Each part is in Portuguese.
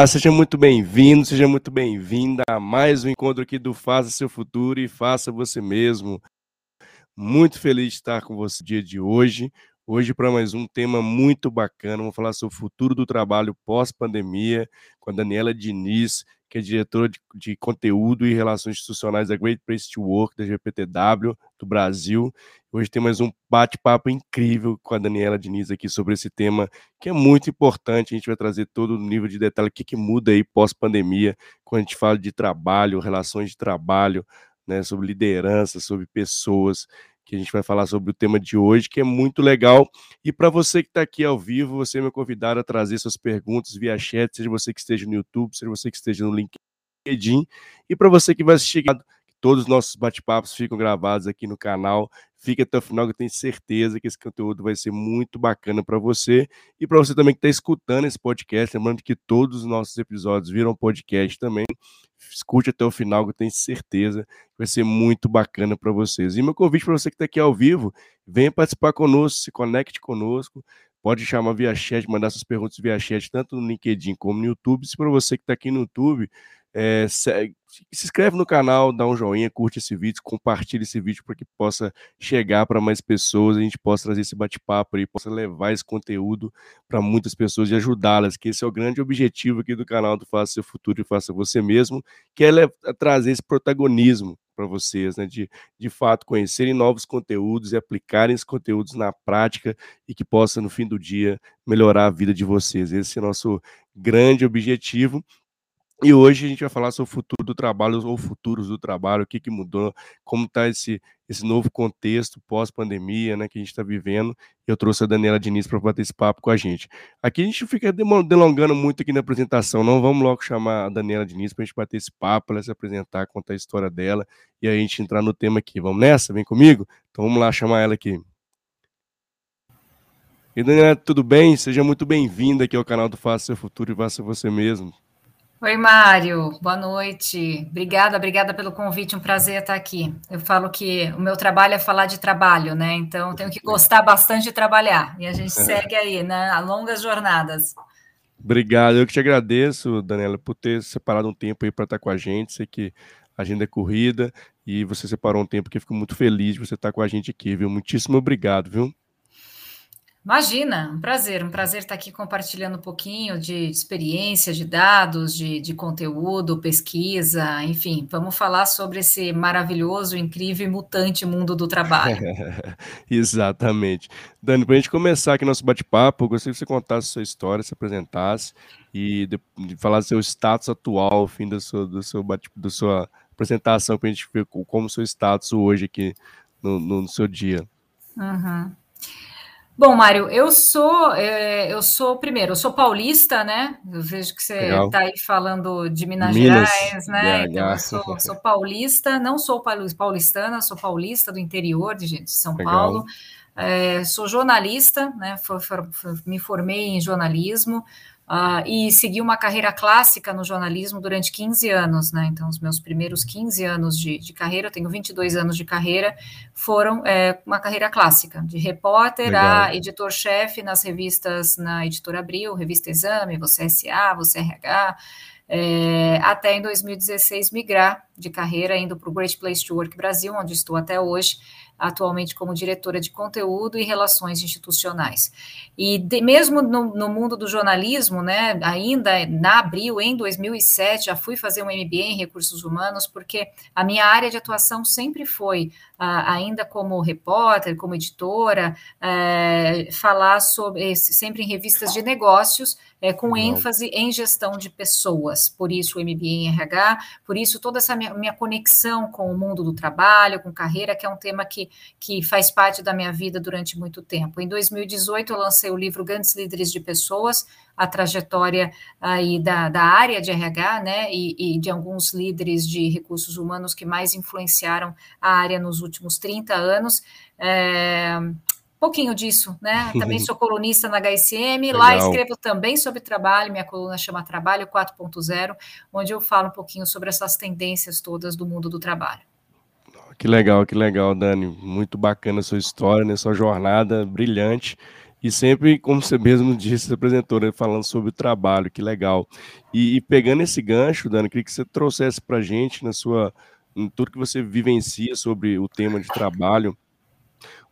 Olá, seja muito bem-vindo, seja muito bem-vinda a mais um encontro aqui do Faça Seu Futuro e Faça Você Mesmo. Muito feliz de estar com você no dia de hoje. Hoje, para mais um tema muito bacana, vamos falar sobre o futuro do trabalho pós-pandemia com a Daniela Diniz, que é diretora de, de, conteúdo e relações institucionais da Great Place to Work, da GPTW, do Brasil. Hoje tem mais um bate-papo incrível com a Daniela Diniz aqui sobre esse tema, que é muito importante. A gente vai trazer todo o nível de detalhe, o que, que muda aí pós-pandemia, quando a gente fala de trabalho, relações de trabalho, né, sobre liderança, sobre pessoas que a gente vai falar sobre o tema de hoje, que é muito legal. E para você que está aqui ao vivo, você é meu convidado a trazer suas perguntas via chat, seja você que esteja no YouTube, seja você que esteja no LinkedIn. E para você que vai assistir, todos os nossos bate-papos ficam gravados aqui no canal. Fique até o final, que eu tenho certeza que esse conteúdo vai ser muito bacana para você e para você também que está escutando esse podcast. Lembrando que todos os nossos episódios viram podcast também. Escute até o final, que eu tenho certeza que vai ser muito bacana para vocês. E meu convite para você que está aqui ao vivo, venha participar conosco, se conecte conosco. Pode chamar via chat, mandar suas perguntas via chat, tanto no LinkedIn como no YouTube. Se para você que está aqui no YouTube, é, segue, se inscreve no canal, dá um joinha, curte esse vídeo, compartilha esse vídeo para que possa chegar para mais pessoas, a gente possa trazer esse bate-papo e possa levar esse conteúdo para muitas pessoas e ajudá-las, que esse é o grande objetivo aqui do canal do Faça Seu Futuro e Faça Você Mesmo, que é, é trazer esse protagonismo para vocês, né, de, de fato conhecerem novos conteúdos e aplicarem esses conteúdos na prática e que possa, no fim do dia, melhorar a vida de vocês. Esse é o nosso grande objetivo e hoje a gente vai falar sobre o futuro do trabalho ou futuros do trabalho, o que, que mudou, como está esse, esse novo contexto pós-pandemia né, que a gente está vivendo. Eu trouxe a Daniela Diniz para bater esse papo com a gente. Aqui a gente fica delongando muito aqui na apresentação, não vamos logo chamar a Daniela Diniz para a gente bater esse papo, ela se apresentar, contar a história dela e a gente entrar no tema aqui. Vamos nessa? Vem comigo? Então vamos lá chamar ela aqui. E Daniela, tudo bem? Seja muito bem-vinda aqui ao canal do Faça Seu Futuro e Faça Você Mesmo. Oi, Mário, boa noite. Obrigada, obrigada pelo convite, um prazer estar aqui. Eu falo que o meu trabalho é falar de trabalho, né? Então tenho que gostar bastante de trabalhar. E a gente segue aí, né? A longas jornadas. Obrigado, eu que te agradeço, Daniela, por ter separado um tempo aí para estar com a gente. Sei que a agenda é corrida e você separou um tempo que eu fico muito feliz de você estar com a gente aqui, viu? Muitíssimo obrigado, viu? Imagina, um prazer, um prazer estar aqui compartilhando um pouquinho de experiência, de dados, de, de conteúdo, pesquisa, enfim, vamos falar sobre esse maravilhoso, incrível e mutante mundo do trabalho. Exatamente. Dani, para a gente começar aqui nosso bate-papo, eu gostaria que você contasse a sua história, se apresentasse e de, de falar do seu status atual, fim do seu, do seu bate, da sua apresentação, para a gente ver como o seu status hoje aqui no, no, no seu dia. Uhum. Bom, Mário, eu sou, é, eu sou, primeiro, eu sou paulista, né? Eu vejo que você está aí falando de Minas, Minas Gerais, né? BH. Então, eu sou, sou, paulista, não sou paulistana, sou paulista do interior de, de São Legal. Paulo. É, sou jornalista, né? For, for, for, me formei em jornalismo, Uh, e segui uma carreira clássica no jornalismo durante 15 anos, né? Então, os meus primeiros 15 anos de, de carreira, eu tenho 22 anos de carreira, foram é, uma carreira clássica, de repórter Legal. a editor-chefe nas revistas, na Editora Abril, Revista Exame, Você SA, Você RH, é, até em 2016 migrar de carreira, indo para o Great Place to Work Brasil, onde estou até hoje, atualmente como diretora de conteúdo e relações institucionais. E de, mesmo no, no, mundo do jornalismo, né, ainda na Abril, em 2007, já fui fazer um MBA em recursos humanos, porque a minha área de atuação sempre foi, ainda como repórter, como editora, eh, falar sobre, sempre em revistas de negócios, é, com ênfase em gestão de pessoas. Por isso o MBA em RH, por isso toda essa minha, minha, conexão com o mundo do trabalho, com carreira, que é um tema que, que faz parte da minha vida durante muito tempo. Em 2018 eu lancei o livro Grandes Líderes de Pessoas, a trajetória aí da, da área de RH, né, e, e, de alguns líderes de recursos humanos que mais influenciaram a área nos últimos 30 anos. É, pouquinho disso, né? Também sou colunista na HSM, Legal. lá escrevo também sobre trabalho, minha coluna chama Trabalho 4.0, onde eu falo um pouquinho sobre essas tendências todas do mundo do trabalho. Que legal, que legal, Dani. Muito bacana a sua história, né? Sua jornada brilhante. E sempre, como você mesmo disse, apresentou, né, falando sobre o trabalho, que legal. E, e pegando esse gancho, Dani, queria que você trouxesse para a gente, na sua, em tudo que você vivencia sobre o tema de trabalho,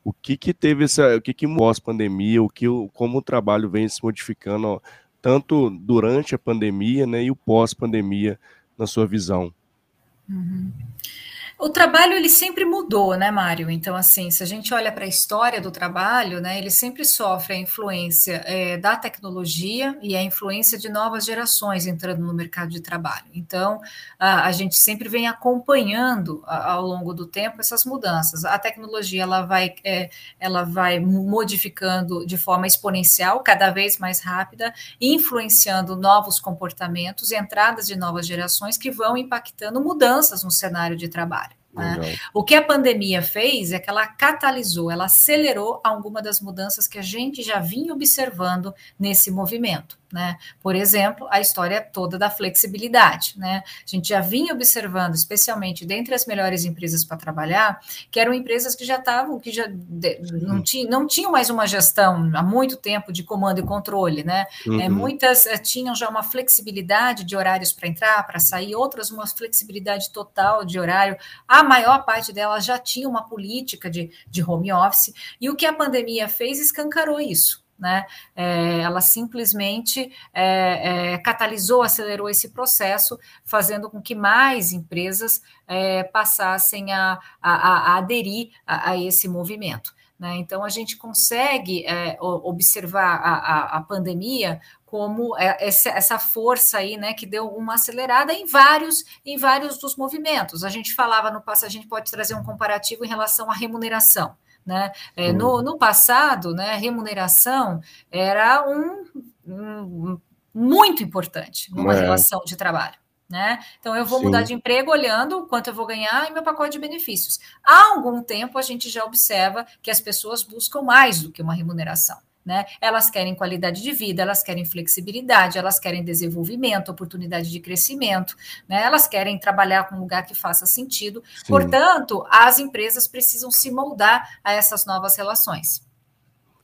o que que teve essa, o que que pós-pandemia, o que, como o trabalho vem se modificando, ó, tanto durante a pandemia, né, e o pós-pandemia, na sua visão? Uhum. O trabalho ele sempre mudou, né, Mário? Então, assim, se a gente olha para a história do trabalho, né, ele sempre sofre a influência é, da tecnologia e a influência de novas gerações entrando no mercado de trabalho. Então, a, a gente sempre vem acompanhando a, ao longo do tempo essas mudanças. A tecnologia ela vai, é, ela vai modificando de forma exponencial, cada vez mais rápida, influenciando novos comportamentos, entradas de novas gerações que vão impactando mudanças no cenário de trabalho. Né? O que a pandemia fez é que ela catalisou, ela acelerou alguma das mudanças que a gente já vinha observando nesse movimento. Né? Por exemplo, a história toda da flexibilidade. Né? A gente já vinha observando, especialmente dentre as melhores empresas para trabalhar, que eram empresas que já estavam, que já não, tinham, não tinham mais uma gestão há muito tempo de comando e controle. Né? É, uhum. É, muitas é, tinham já uma flexibilidade de horários para entrar, para sair, outras uma flexibilidade total de horário. A maior parte delas já tinha uma política de, de home office, e o que a pandemia fez escancarou isso né? É, ela simplesmente é, é, catalisou, acelerou esse processo, fazendo com que mais empresas é, passassem a, a, a aderir a, a, esse movimento. Né? Então, a gente consegue é, observar a, a, pandemia como é, essa força aí, né, que deu uma acelerada em vários, em vários dos movimentos. A gente falava no passado, a gente pode trazer um comparativo em relação à remuneração. Né? É, no, no passado, né, a remuneração era um, um muito importante numa é. relação de trabalho. Né? Então, eu vou Sim. mudar de emprego olhando quanto eu vou ganhar e meu pacote de benefícios. Há algum tempo, a gente já observa que as pessoas buscam mais do que uma remuneração. Né? Elas querem qualidade de vida, elas querem flexibilidade, elas querem desenvolvimento, oportunidade de crescimento, né? elas querem trabalhar com um lugar que faça sentido. Sim. Portanto, as empresas precisam se moldar a essas novas relações.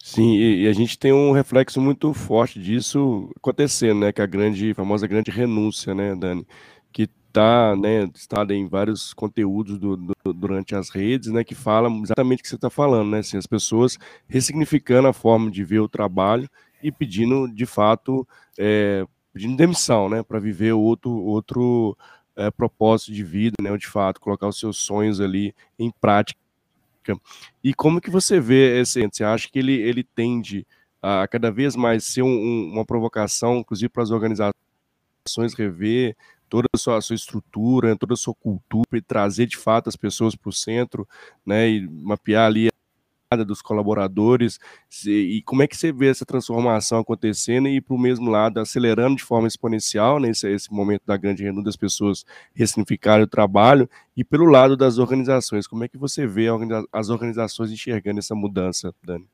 Sim, e a gente tem um reflexo muito forte disso acontecendo, né? Que é a grande, famosa grande renúncia, né, Dani? Está né, listada em vários conteúdos do, do, durante as redes, né, que falam exatamente o que você está falando, né, assim, as pessoas ressignificando a forma de ver o trabalho e pedindo, de fato, é, pedindo demissão, né, para viver outro, outro é, propósito de vida, né, ou de fato colocar os seus sonhos ali em prática. E como que você vê esse, você acha que ele, ele tende a cada vez mais ser um, um, uma provocação, inclusive para as organizações rever toda a sua, a sua estrutura, toda a sua cultura e trazer de fato as pessoas para o centro, né, e mapear ali a dos colaboradores e como é que você vê essa transformação acontecendo e para o mesmo lado acelerando de forma exponencial nesse né, esse momento da grande renúncia das pessoas ressignificarem o trabalho e pelo lado das organizações? Como é que você vê as organizações enxergando essa mudança Dani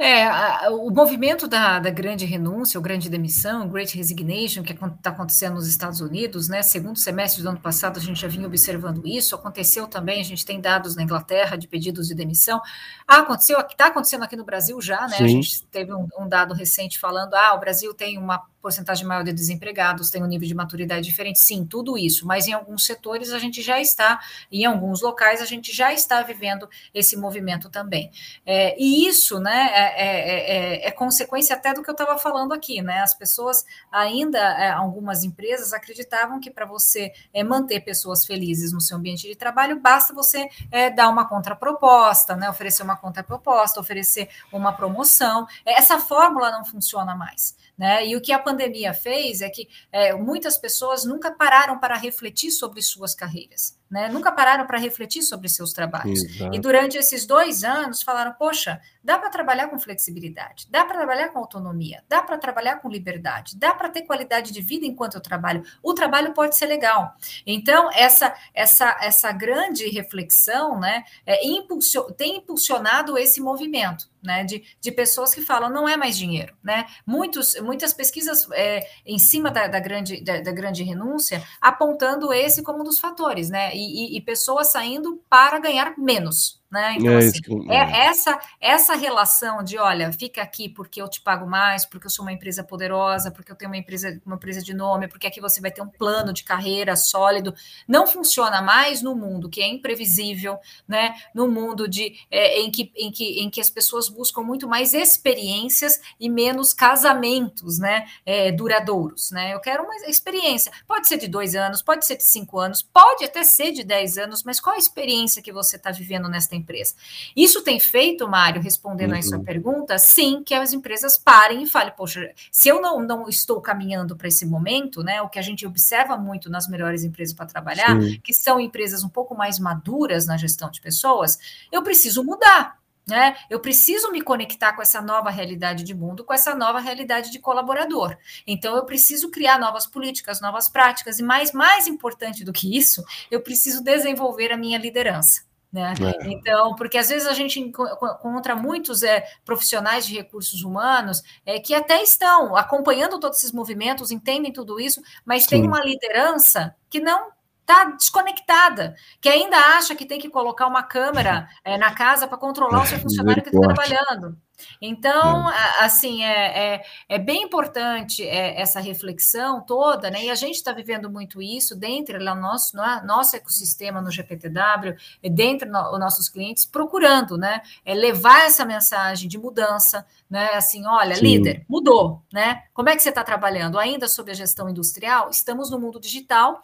é, a, o movimento da, da grande renúncia, ou grande demissão, Great Resignation, que está acontecendo nos Estados Unidos, né? Segundo semestre do ano passado, a gente já vinha observando isso. Aconteceu também, a gente tem dados na Inglaterra de pedidos de demissão. Ah, aconteceu, está acontecendo aqui no Brasil já, né? Sim. A gente teve um, um dado recente falando: ah, o Brasil tem uma porcentagem maior de desempregados, tem um nível de maturidade diferente, sim, tudo isso, mas em alguns setores a gente já está, em alguns locais a gente já está vivendo esse movimento também. É, e isso, né, é, é, é, consequência até do que eu estava falando aqui, né, as pessoas ainda, algumas empresas acreditavam que para você manter pessoas felizes no seu ambiente de trabalho, basta você dar uma contraproposta, né, oferecer uma contraproposta, oferecer uma promoção, essa fórmula não funciona mais. Né? E o que a pandemia fez é que é, muitas pessoas nunca pararam para refletir sobre suas carreiras né? Nunca pararam para refletir sobre seus trabalhos. Exato. E durante esses dois anos falaram: poxa, dá para trabalhar com flexibilidade, dá para trabalhar com autonomia, dá para trabalhar com liberdade, dá para ter qualidade de vida enquanto eu trabalho. O trabalho pode ser legal. Então, essa essa essa grande reflexão né, é, impulsion, tem impulsionado esse movimento. Né, de, de pessoas que falam não é mais dinheiro, né? Muitos, muitas pesquisas é, em cima da, da grande, da, da, grande renúncia apontando esse como um dos fatores, né? E, e, pessoas saindo para ganhar menos. Né? Então, é assim, que... é essa, essa relação de, olha, fica aqui porque eu te pago mais, porque eu sou uma empresa poderosa, porque eu tenho uma empresa, uma empresa de nome, porque aqui você vai ter um plano de carreira sólido, não funciona mais no mundo que é imprevisível, né? no mundo de, é, em, que, em, que, em que as pessoas buscam muito mais experiências e menos casamentos né? É, duradouros. Né? Eu quero uma experiência, pode ser de dois anos, pode ser de cinco anos, pode até ser de dez anos, mas qual a experiência que você está vivendo nesta empresa. Isso tem feito, Mário, respondendo uhum. a sua pergunta, sim, que as empresas parem e falem, poxa, se eu não, não estou caminhando para esse momento, né, o que a gente observa muito nas melhores empresas para trabalhar, sim. que são empresas um pouco mais maduras na gestão de pessoas, eu preciso mudar. Né? Eu preciso me conectar com essa nova realidade de mundo, com essa nova realidade de colaborador. Então, eu preciso criar novas políticas, novas práticas, e mais, mais importante do que isso, eu preciso desenvolver a minha liderança. Né? É. Então, porque às vezes a gente encontra muitos é, profissionais de recursos humanos é, que até estão acompanhando todos esses movimentos, entendem tudo isso, mas Sim. tem uma liderança que não está desconectada, que ainda acha que tem que colocar uma câmera é, na casa para controlar o seu funcionário que está trabalhando. Então, é. assim, é, é, é, bem importante é, essa reflexão toda, né? E a gente está vivendo muito isso dentro do nosso, no, nosso ecossistema no GPTW, dentro dos nossos clientes, procurando, né? É levar essa mensagem de mudança, né? Assim, olha, Sim. líder, mudou, né? Como é que você está trabalhando? Ainda sob a gestão industrial? Estamos no mundo digital,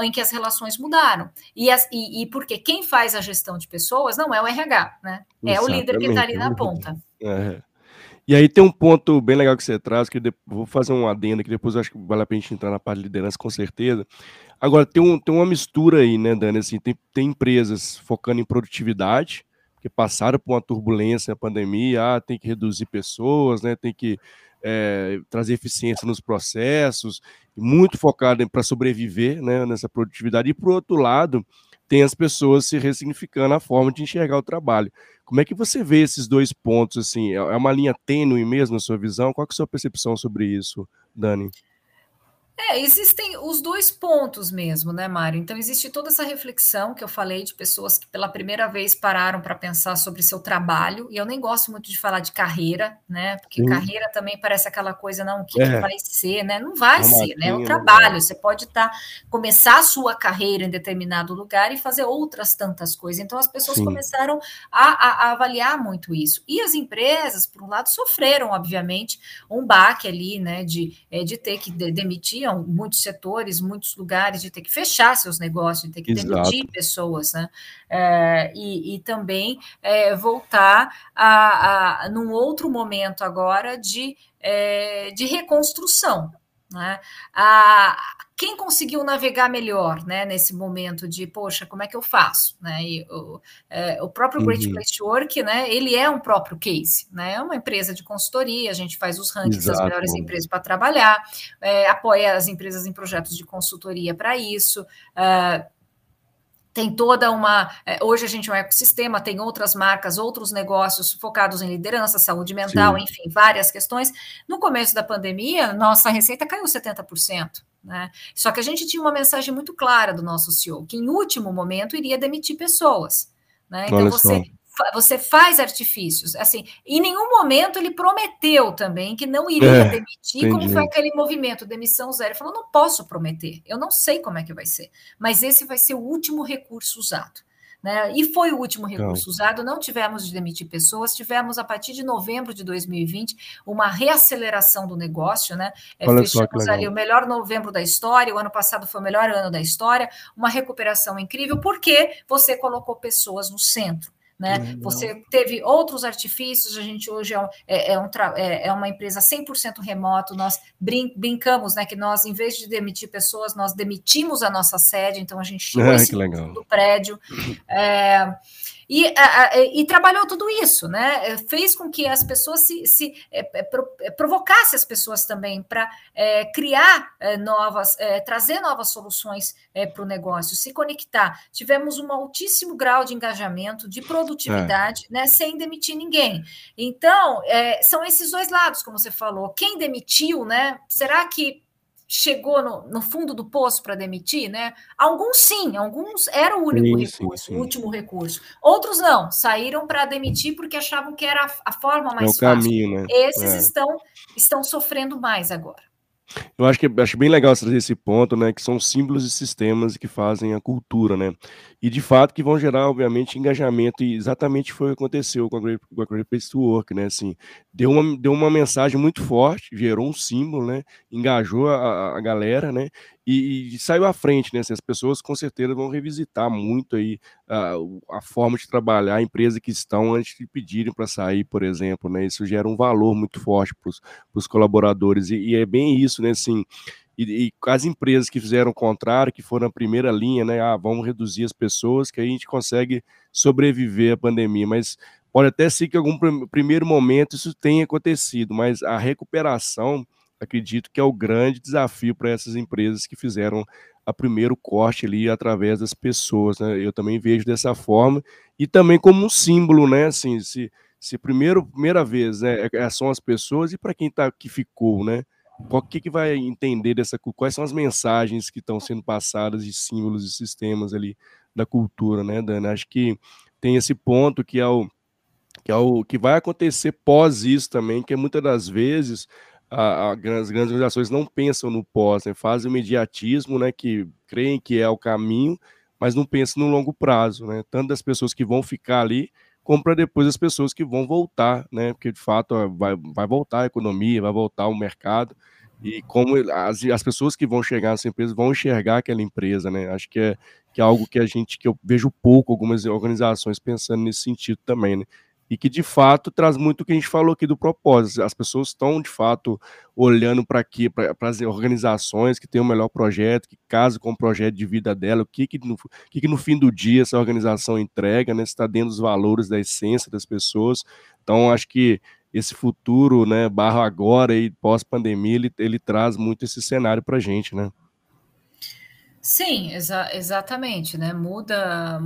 em que as relações mudaram. E, as, e, e porque quem faz a gestão de pessoas não é o RH, né? É Exatamente. o líder que está ali na ponta. É. E aí tem um ponto bem legal que você traz, que vou fazer um adendo que depois acho que vale a pena a gente entrar na parte de liderança com certeza. Agora, tem, um, tem uma mistura aí, né, Dani? Assim, tem, tem empresas focando em produtividade, que passaram por uma turbulência na pandemia, ah, tem que reduzir pessoas, né, tem que é, trazer eficiência nos processos, muito focado para sobreviver né, nessa produtividade. E, por outro lado, tem as pessoas se ressignificando a forma de enxergar o trabalho. Como é que você vê esses dois pontos? Assim, é, é uma linha tênue mesmo na sua visão? Qual é a sua percepção sobre isso, Dani? É, existem os dois pontos mesmo, né, Mário? Então, existe toda essa reflexão que eu falei de pessoas que pela primeira vez pararam para pensar sobre seu trabalho, e eu nem gosto muito de falar de carreira, né? Porque Sim. carreira também parece aquela coisa, não, o que, é. que vai ser, né? Não vai ser, né? É um trabalho. Você pode estar, tá, começar a sua carreira em determinado lugar e fazer outras tantas coisas. Então, as pessoas Sim. começaram a, a, a avaliar muito isso. E as empresas, por um lado, sofreram, obviamente, um baque ali, né, de, é, de ter que demitir muitos setores, muitos lugares de ter que fechar seus negócios, de ter que Exato. demitir pessoas, né? É, e, e, também é, voltar a, a, num outro momento agora de, é, de reconstrução, né? A, quem conseguiu navegar melhor né, nesse momento de, poxa, como é que eu faço? Né? E, o, é, o próprio Great uhum. Place to Work, né, ele é um próprio case, né? é uma empresa de consultoria, a gente faz os rankings Exato. das melhores empresas para trabalhar, é, apoia as empresas em projetos de consultoria para isso, é, tem toda uma. É, hoje a gente é um ecossistema, tem outras marcas, outros negócios focados em liderança, saúde mental, Sim. enfim, várias questões. No começo da pandemia, nossa receita caiu 70%. Né? Só que a gente tinha uma mensagem muito clara do nosso CEO, que em último momento iria demitir pessoas. Né? Então, você, você faz artifícios. Assim, em nenhum momento ele prometeu também que não iria é, demitir, entendi. como foi aquele movimento, demissão zero. Ele falou: não posso prometer, eu não sei como é que vai ser, mas esse vai ser o último recurso usado. Né? E foi o último recurso não. usado. Não tivemos de demitir pessoas, tivemos a partir de novembro de 2020 uma reaceleração do negócio, né? É, fechamos ali o melhor novembro da história. O ano passado foi o melhor ano da história, uma recuperação incrível, porque você colocou pessoas no centro. Né? Uhum. Você teve outros artifícios, a gente hoje é, é, é, um, é, é uma empresa 100% remoto, nós brin brincamos né, que nós, em vez de demitir pessoas, nós demitimos a nossa sede, então a gente tirou ah, esse do prédio. É, e, a, e, trabalhou tudo isso, né? É, fez com que as pessoas se, se é, é pro, é, provocasse as pessoas também para é, criar é, novas, trazer novas soluções para o negócio, se conectar. Tivemos um altíssimo grau de engajamento, de produtividade, né? Sem demitir ninguém. Então, são esses dois lados, como você falou. Quem demitiu, né? Será que chegou no, no fundo do poço para demitir, né? Alguns sim, alguns era o único sim, recurso, sim, sim. o último recurso. Outros não, saíram para demitir porque achavam que era a, a forma mais é fácil. Caminho, né? Esses é. estão, estão sofrendo mais agora. Eu acho que acho bem legal trazer esse ponto, né, que são símbolos e sistemas que fazem a cultura, né? E de fato que vão gerar, obviamente, engajamento, e exatamente foi o que aconteceu com a Great, com Great Place to Work, né? Assim, deu uma, deu uma mensagem muito forte, gerou um símbolo, né? Engajou a, a galera, né? E, e, saiu à frente, né? Assim, as pessoas com certeza vão revisitar muito aí a, a forma de trabalhar, a empresa que estão antes de pedirem para sair, por exemplo, né? Isso gera um valor muito forte para os colaboradores, e, e, é bem isso, né? Assim, e, e, as empresas que fizeram o contrário, que foram a primeira linha, né? Ah, vamos reduzir as pessoas, que aí a gente consegue sobreviver à pandemia, mas pode até ser que em algum primeiro momento isso tenha acontecido, mas a recuperação acredito que é o grande desafio para essas empresas que fizeram a primeiro corte ali através das pessoas, né? Eu também vejo dessa forma e também como um símbolo, né? Assim, se, se primeiro primeira vez, né, é, é, são as pessoas e para quem tá que ficou, né? O que, que vai entender dessa quais são as mensagens que estão sendo passadas de símbolos e sistemas ali da cultura, né, Dana? Acho que tem esse ponto que é o que é o que vai acontecer pós isso também, que muitas das vezes as grandes organizações não pensam no pós, né? fazem o imediatismo, né? que creem que é o caminho, mas não pensam no longo prazo, né? tanto das pessoas que vão ficar ali, como para depois as pessoas que vão voltar, né? porque de fato vai, vai voltar a economia, vai voltar o mercado, e como as, as pessoas que vão chegar nessa empresa vão enxergar aquela empresa, né? Acho que é, que é algo que a gente, que eu vejo pouco algumas organizações pensando nesse sentido também, né? E que de fato traz muito o que a gente falou aqui do propósito. As pessoas estão de fato olhando para aqui, para as organizações que têm o melhor projeto, que casam com o projeto de vida dela, o que que no, que que no fim do dia essa organização entrega, né? está dentro dos valores da essência das pessoas. Então acho que esse futuro, né, barro agora e pós-pandemia, ele, ele traz muito esse cenário para a gente, né? Sim, exa exatamente, né? Muda,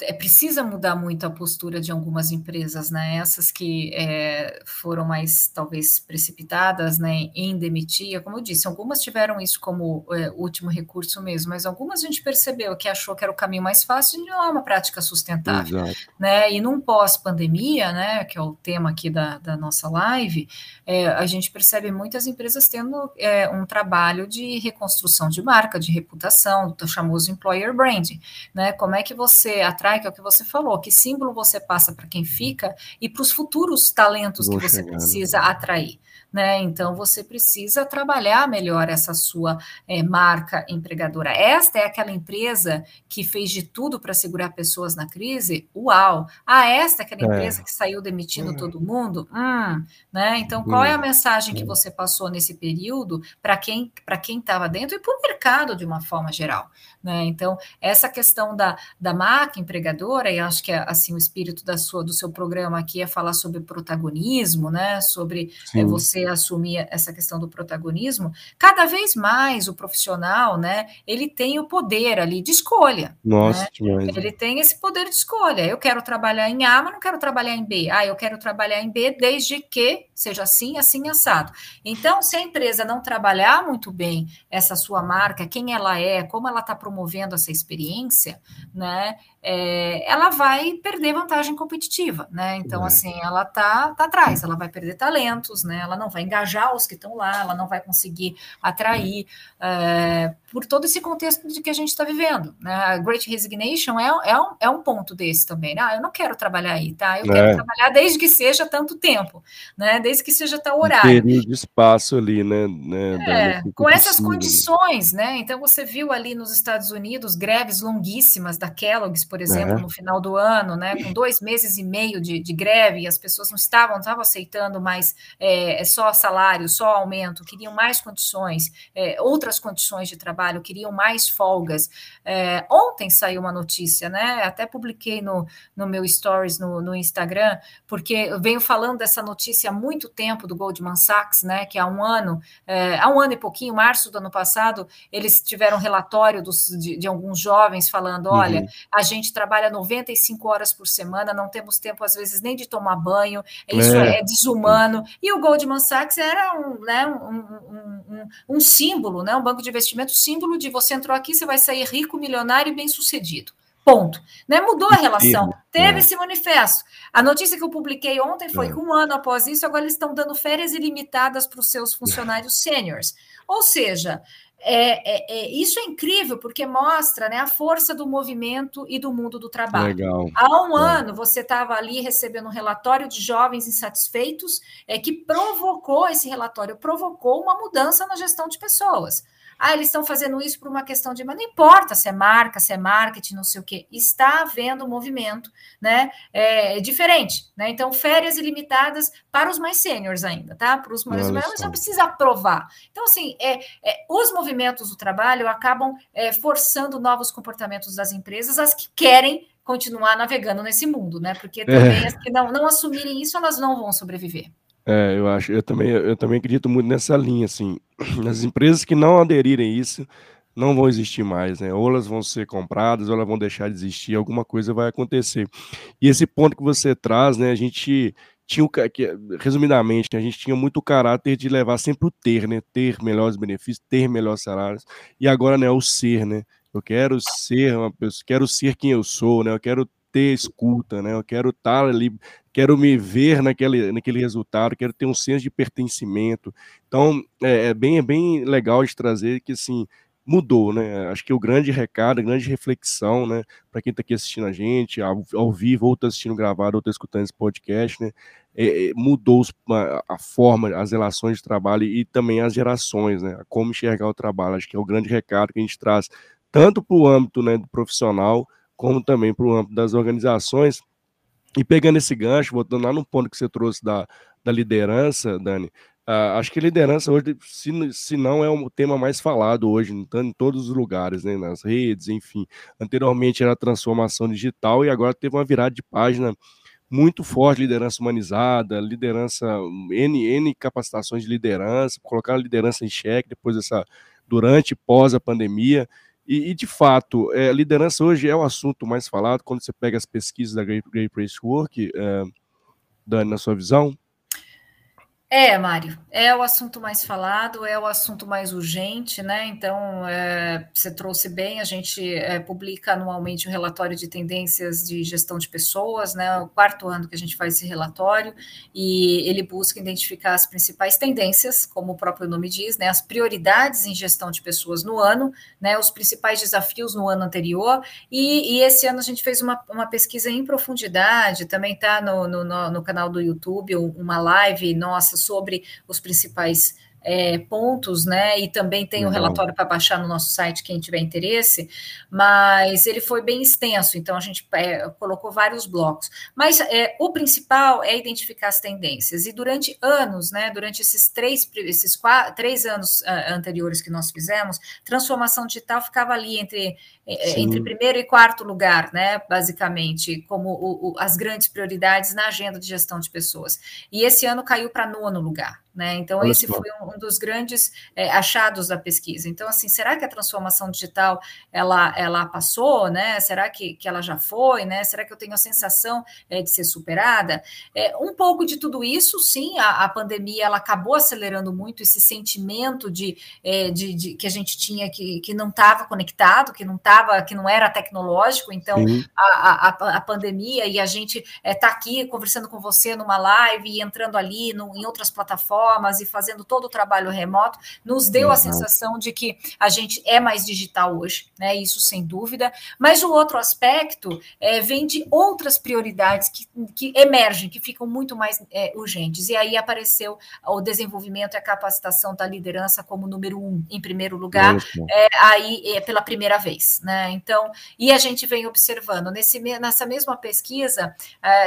é precisa mudar muito a postura de algumas empresas, né? Essas que é, foram mais talvez precipitadas, né, em demitir, como eu disse, algumas tiveram isso como é, último recurso mesmo, mas algumas a gente percebeu que achou que era o caminho mais fácil e não é uma prática sustentável, Exato. né? E num pós-pandemia, né, que é o tema aqui da, da nossa live, é, a gente percebe muitas empresas tendo é, um trabalho de reconstrução de marca, de reputação, do famoso employer branding, né? Como é que você atrai atrai, que é o que você falou, que símbolo você passa para quem fica e para os futuros talentos Vou que você chegar, precisa né? atrair né? Então você precisa trabalhar melhor essa sua é, marca empregadora. Esta é aquela empresa que fez de tudo para segurar pessoas na crise? Uau! Ah, esta é aquela é. empresa que saiu demitindo todo mundo? Hum, né? Então, qual é a hum. mensagem que você passou nesse período para quem para quem estava dentro e para o mercado de uma forma geral? Né? Então, essa questão da, da marca empregadora, e acho que assim o espírito da sua, do seu programa aqui é falar sobre protagonismo, né? Sobre é, você você assumir essa questão do protagonismo, cada vez mais o profissional, né, ele tem o poder ali de escolha. Nossa, né? demais. Ele tem esse poder de escolha. Eu quero trabalhar em A, mas não quero trabalhar em B. Ah, eu quero trabalhar em B desde que seja assim, assim, assado. Então, se a empresa não trabalhar muito bem essa sua marca, quem ela é, como ela está promovendo essa experiência, né, é, ela vai perder vantagem competitiva, né? Então, é. assim, ela tá, tá atrás, ela vai perder talentos, né? Ela não vai engajar os que estão lá, ela não vai conseguir atrair é, por todo esse contexto de que a gente está vivendo, né? A Great Resignation é, é, um, é um ponto desse também. Né? Ah, eu não quero trabalhar aí, tá? Eu quero é. trabalhar desde que seja tanto tempo, né? Desde que seja tal horário. Um de espaço ali, né? né é, com essas condições, né? Então, você viu ali nos Estados Unidos greves longuíssimas da Kellogg's, por exemplo, no final do ano, né, com dois meses e meio de, de greve, as pessoas não estavam, não estavam aceitando mais é, é, só salário, só aumento, queriam mais condições, é, outras condições de trabalho, queriam mais folgas. É, ontem saiu uma notícia, né, até publiquei no, no meu stories no, no Instagram, porque eu venho falando dessa notícia há muito tempo do Goldman Sachs, né, que há um ano, é, há um ano e pouquinho, março do ano passado, eles tiveram um relatório dos, de, de alguns jovens falando, olha, uhum. a gente gente trabalha 95 horas por semana, não temos tempo, às vezes, nem de tomar banho, isso é, é desumano. E o Goldman Sachs era um, né, um, um, um, símbolo, né, um banco de investimento, símbolo de você entrou aqui, você vai sair rico, milionário e bem-sucedido. Ponto. Né? Mudou a relação. Teve é. esse manifesto. A notícia que eu publiquei ontem foi é. que um ano após isso, agora eles estão dando férias ilimitadas para os seus funcionários sêniores. Ou seja, é, é, é, isso é incrível porque mostra né, a força do movimento e do mundo do trabalho. Legal. Há um é. ano você estava ali recebendo um relatório de jovens insatisfeitos é, que provocou esse relatório, provocou uma mudança na gestão de pessoas. Ah, eles estão fazendo isso por uma questão de. Mas não importa se é marca, se é marketing, não sei o quê. Está havendo um movimento né, é, diferente. Né? Então, férias ilimitadas para os mais sêniores ainda, tá? Para os mais mas não precisa aprovar. Então, assim, é, é, os movimentos do trabalho acabam é, forçando novos comportamentos das empresas, as que querem continuar navegando nesse mundo, né? Porque também é. as que não, não assumirem isso, elas não vão sobreviver. É, eu acho, eu também, eu também acredito muito nessa linha, assim, as empresas que não aderirem a isso não vão existir mais, né? Ou elas vão ser compradas, ou elas vão deixar de existir, alguma coisa vai acontecer. E esse ponto que você traz, né? A gente tinha o resumidamente, a gente tinha muito o caráter de levar sempre o ter, né? Ter melhores benefícios, ter melhores salários. E agora, né, o ser, né? Eu quero ser uma pessoa, quero ser quem eu sou, né? Eu quero ter escuta, né? Eu quero estar ali, quero me ver naquele, naquele resultado, quero ter um senso de pertencimento. Então, é, é bem, é bem legal de trazer que, assim, mudou, né? Acho que o grande recado, a grande reflexão, né, para quem está aqui assistindo a gente, ao, ao vivo, ou está assistindo gravado, ou está escutando esse podcast, né, é, é, mudou a, a, forma, as relações de trabalho e também as gerações, né, como enxergar o trabalho. Acho que é o grande recado que a gente traz, tanto para o âmbito né, do profissional, como também para o âmbito das organizações. E pegando esse gancho, voltando lá no ponto que você trouxe da, da liderança, Dani, uh, acho que liderança hoje, se, se não é o tema mais falado hoje, em, todos os lugares, né, nas redes, enfim. Anteriormente era transformação digital e agora teve uma virada de página muito forte, liderança humanizada, liderança, N, N capacitações de liderança, colocar a liderança em xeque depois dessa, durante e pós a pandemia. E, e, de fato, é, liderança hoje é o assunto mais falado quando você pega as pesquisas da Great, Great Place Work, é, Dani, na sua visão? É, Mário, é o assunto mais falado, é o assunto mais urgente, né? Então, é, você trouxe bem, a gente é, publica anualmente o um relatório de tendências de gestão de pessoas, né? O quarto ano que a gente faz esse relatório, e ele busca identificar as principais tendências, como o próprio nome diz, né? As prioridades em gestão de pessoas no ano, né? Os principais desafios no ano anterior, e, e esse ano a gente fez uma, uma pesquisa em profundidade, também está no, no, no canal do YouTube, uma live nossa sobre os principais é, pontos, né? E também tem o um relatório para baixar no nosso site, quem tiver interesse, mas ele foi bem extenso, então a gente é, colocou vários blocos. Mas é, o principal é identificar as tendências, e durante anos, né? Durante esses três, esses quatro, três anos uh, anteriores que nós fizemos, transformação digital ficava ali entre, é, é, entre primeiro e quarto lugar, né? Basicamente, como o, o, as grandes prioridades na agenda de gestão de pessoas. E esse ano caiu para nono lugar. Né? Então, Olha esse só. foi um, dos grandes é, achados da pesquisa. Então, assim, será que a transformação digital ela, ela passou? Né? Será que, que ela já foi? Né? Será que eu tenho a sensação é, de ser superada? É, um pouco de tudo isso, sim, a, a pandemia ela acabou acelerando muito esse sentimento de, é, de, de que a gente tinha que, que não estava conectado, que não estava, que não era tecnológico. Então, a, a, a, pandemia e a gente está é, aqui conversando com você numa live e entrando ali no, em outras plataformas plataformas e fazendo todo o trabalho remoto, nos deu a sensação de que a gente é mais digital hoje, né? Isso sem dúvida. Mas o outro aspecto é, vem de outras prioridades que, que emergem, que ficam muito mais é, urgentes. E aí apareceu o desenvolvimento e a capacitação da liderança como número um, em primeiro lugar, é, aí é, pela primeira vez, né? Então, e a gente vem observando nesse, nessa mesma pesquisa,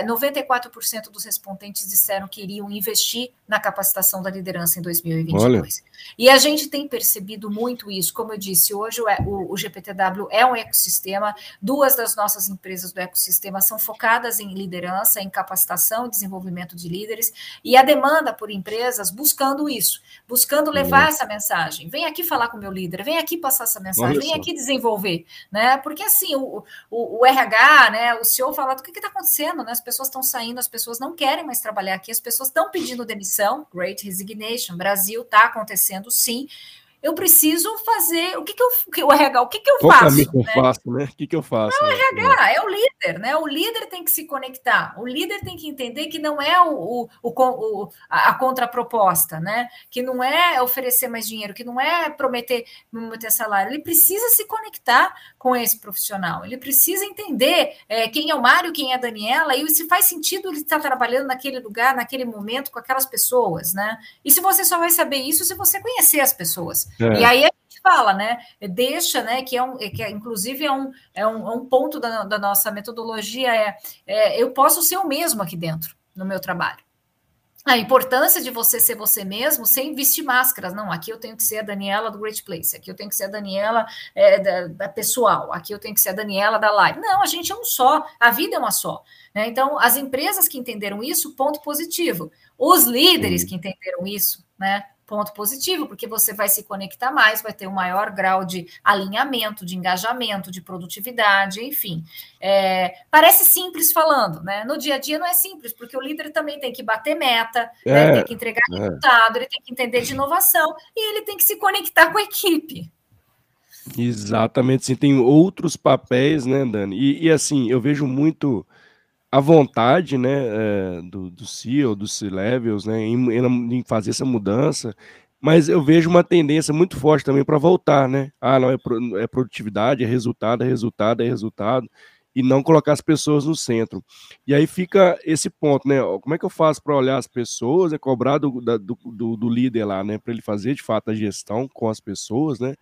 94% é, dos respondentes disseram que iriam investir na capacitação humanização da liderança em 2022. Olha. E a gente tem percebido muito isso. Como eu disse, hoje o, o, GPTW é um ecossistema. Duas das nossas empresas do ecossistema são focadas em liderança, em capacitação e desenvolvimento de líderes. E a demanda por empresas buscando isso, buscando levar essa mensagem. Vem aqui falar com o meu líder, vem aqui passar essa mensagem, vem aqui desenvolver. Né? Porque assim, o, o, o RH, né, o CEO fala do que está acontecendo, né? As pessoas estão saindo, as pessoas não querem mais trabalhar aqui, as pessoas estão pedindo demissão, Great Resignation, Brasil está acontecendo sim, eu preciso fazer. O que, que eu. O RH, o que, que eu Qual faço? O que eu né? faço, né? O que, que eu faço? Não, é o RH, é o líder, né? O líder tem que se conectar. O líder tem que entender que não é o, o, o, a contraproposta, né? Que não é oferecer mais dinheiro, que não é prometer, prometer salário. Ele precisa se conectar com esse profissional. Ele precisa entender é, quem é o Mário, quem é a Daniela, e se faz sentido ele estar trabalhando naquele lugar, naquele momento, com aquelas pessoas, né? E se você só vai saber isso se você conhecer as pessoas. É. E aí a gente fala, né? Deixa, né? Que é um, que é, inclusive é um, é um, é um ponto da, da nossa metodologia é, é eu posso ser o mesmo aqui dentro no meu trabalho. A importância de você ser você mesmo sem vestir máscaras. Não, aqui eu tenho que ser a Daniela do Great Place, aqui eu tenho que ser a Daniela é, da, da, pessoal, aqui eu tenho que ser a Daniela da live. Não, a gente é um só, a vida é uma só. Né? Então, as empresas que entenderam isso, ponto positivo. Os líderes que entenderam isso, né? Ponto positivo, porque você vai se conectar mais, vai ter um maior grau de alinhamento, de engajamento, de produtividade, enfim. É, parece simples falando, né? No dia a dia não é simples, porque o líder também tem que bater meta, é, né? tem que entregar é. resultado, ele tem que entender de inovação e ele tem que se conectar com a equipe. Exatamente, sim, tem outros papéis, né, Dani? E, e assim, eu vejo muito a vontade né, é, do, do CEO, dos C-Levels, né, em, em, fazer essa mudança, mas eu vejo uma tendência muito forte também para voltar, né? Ah, não, é, é produtividade, é resultado, é resultado, é resultado, e não colocar as pessoas no centro. E aí fica esse ponto, né? Como é que eu faço para olhar as pessoas, é cobrar do, da, do, do líder lá, né? Para ele fazer de fato a gestão com as pessoas, né?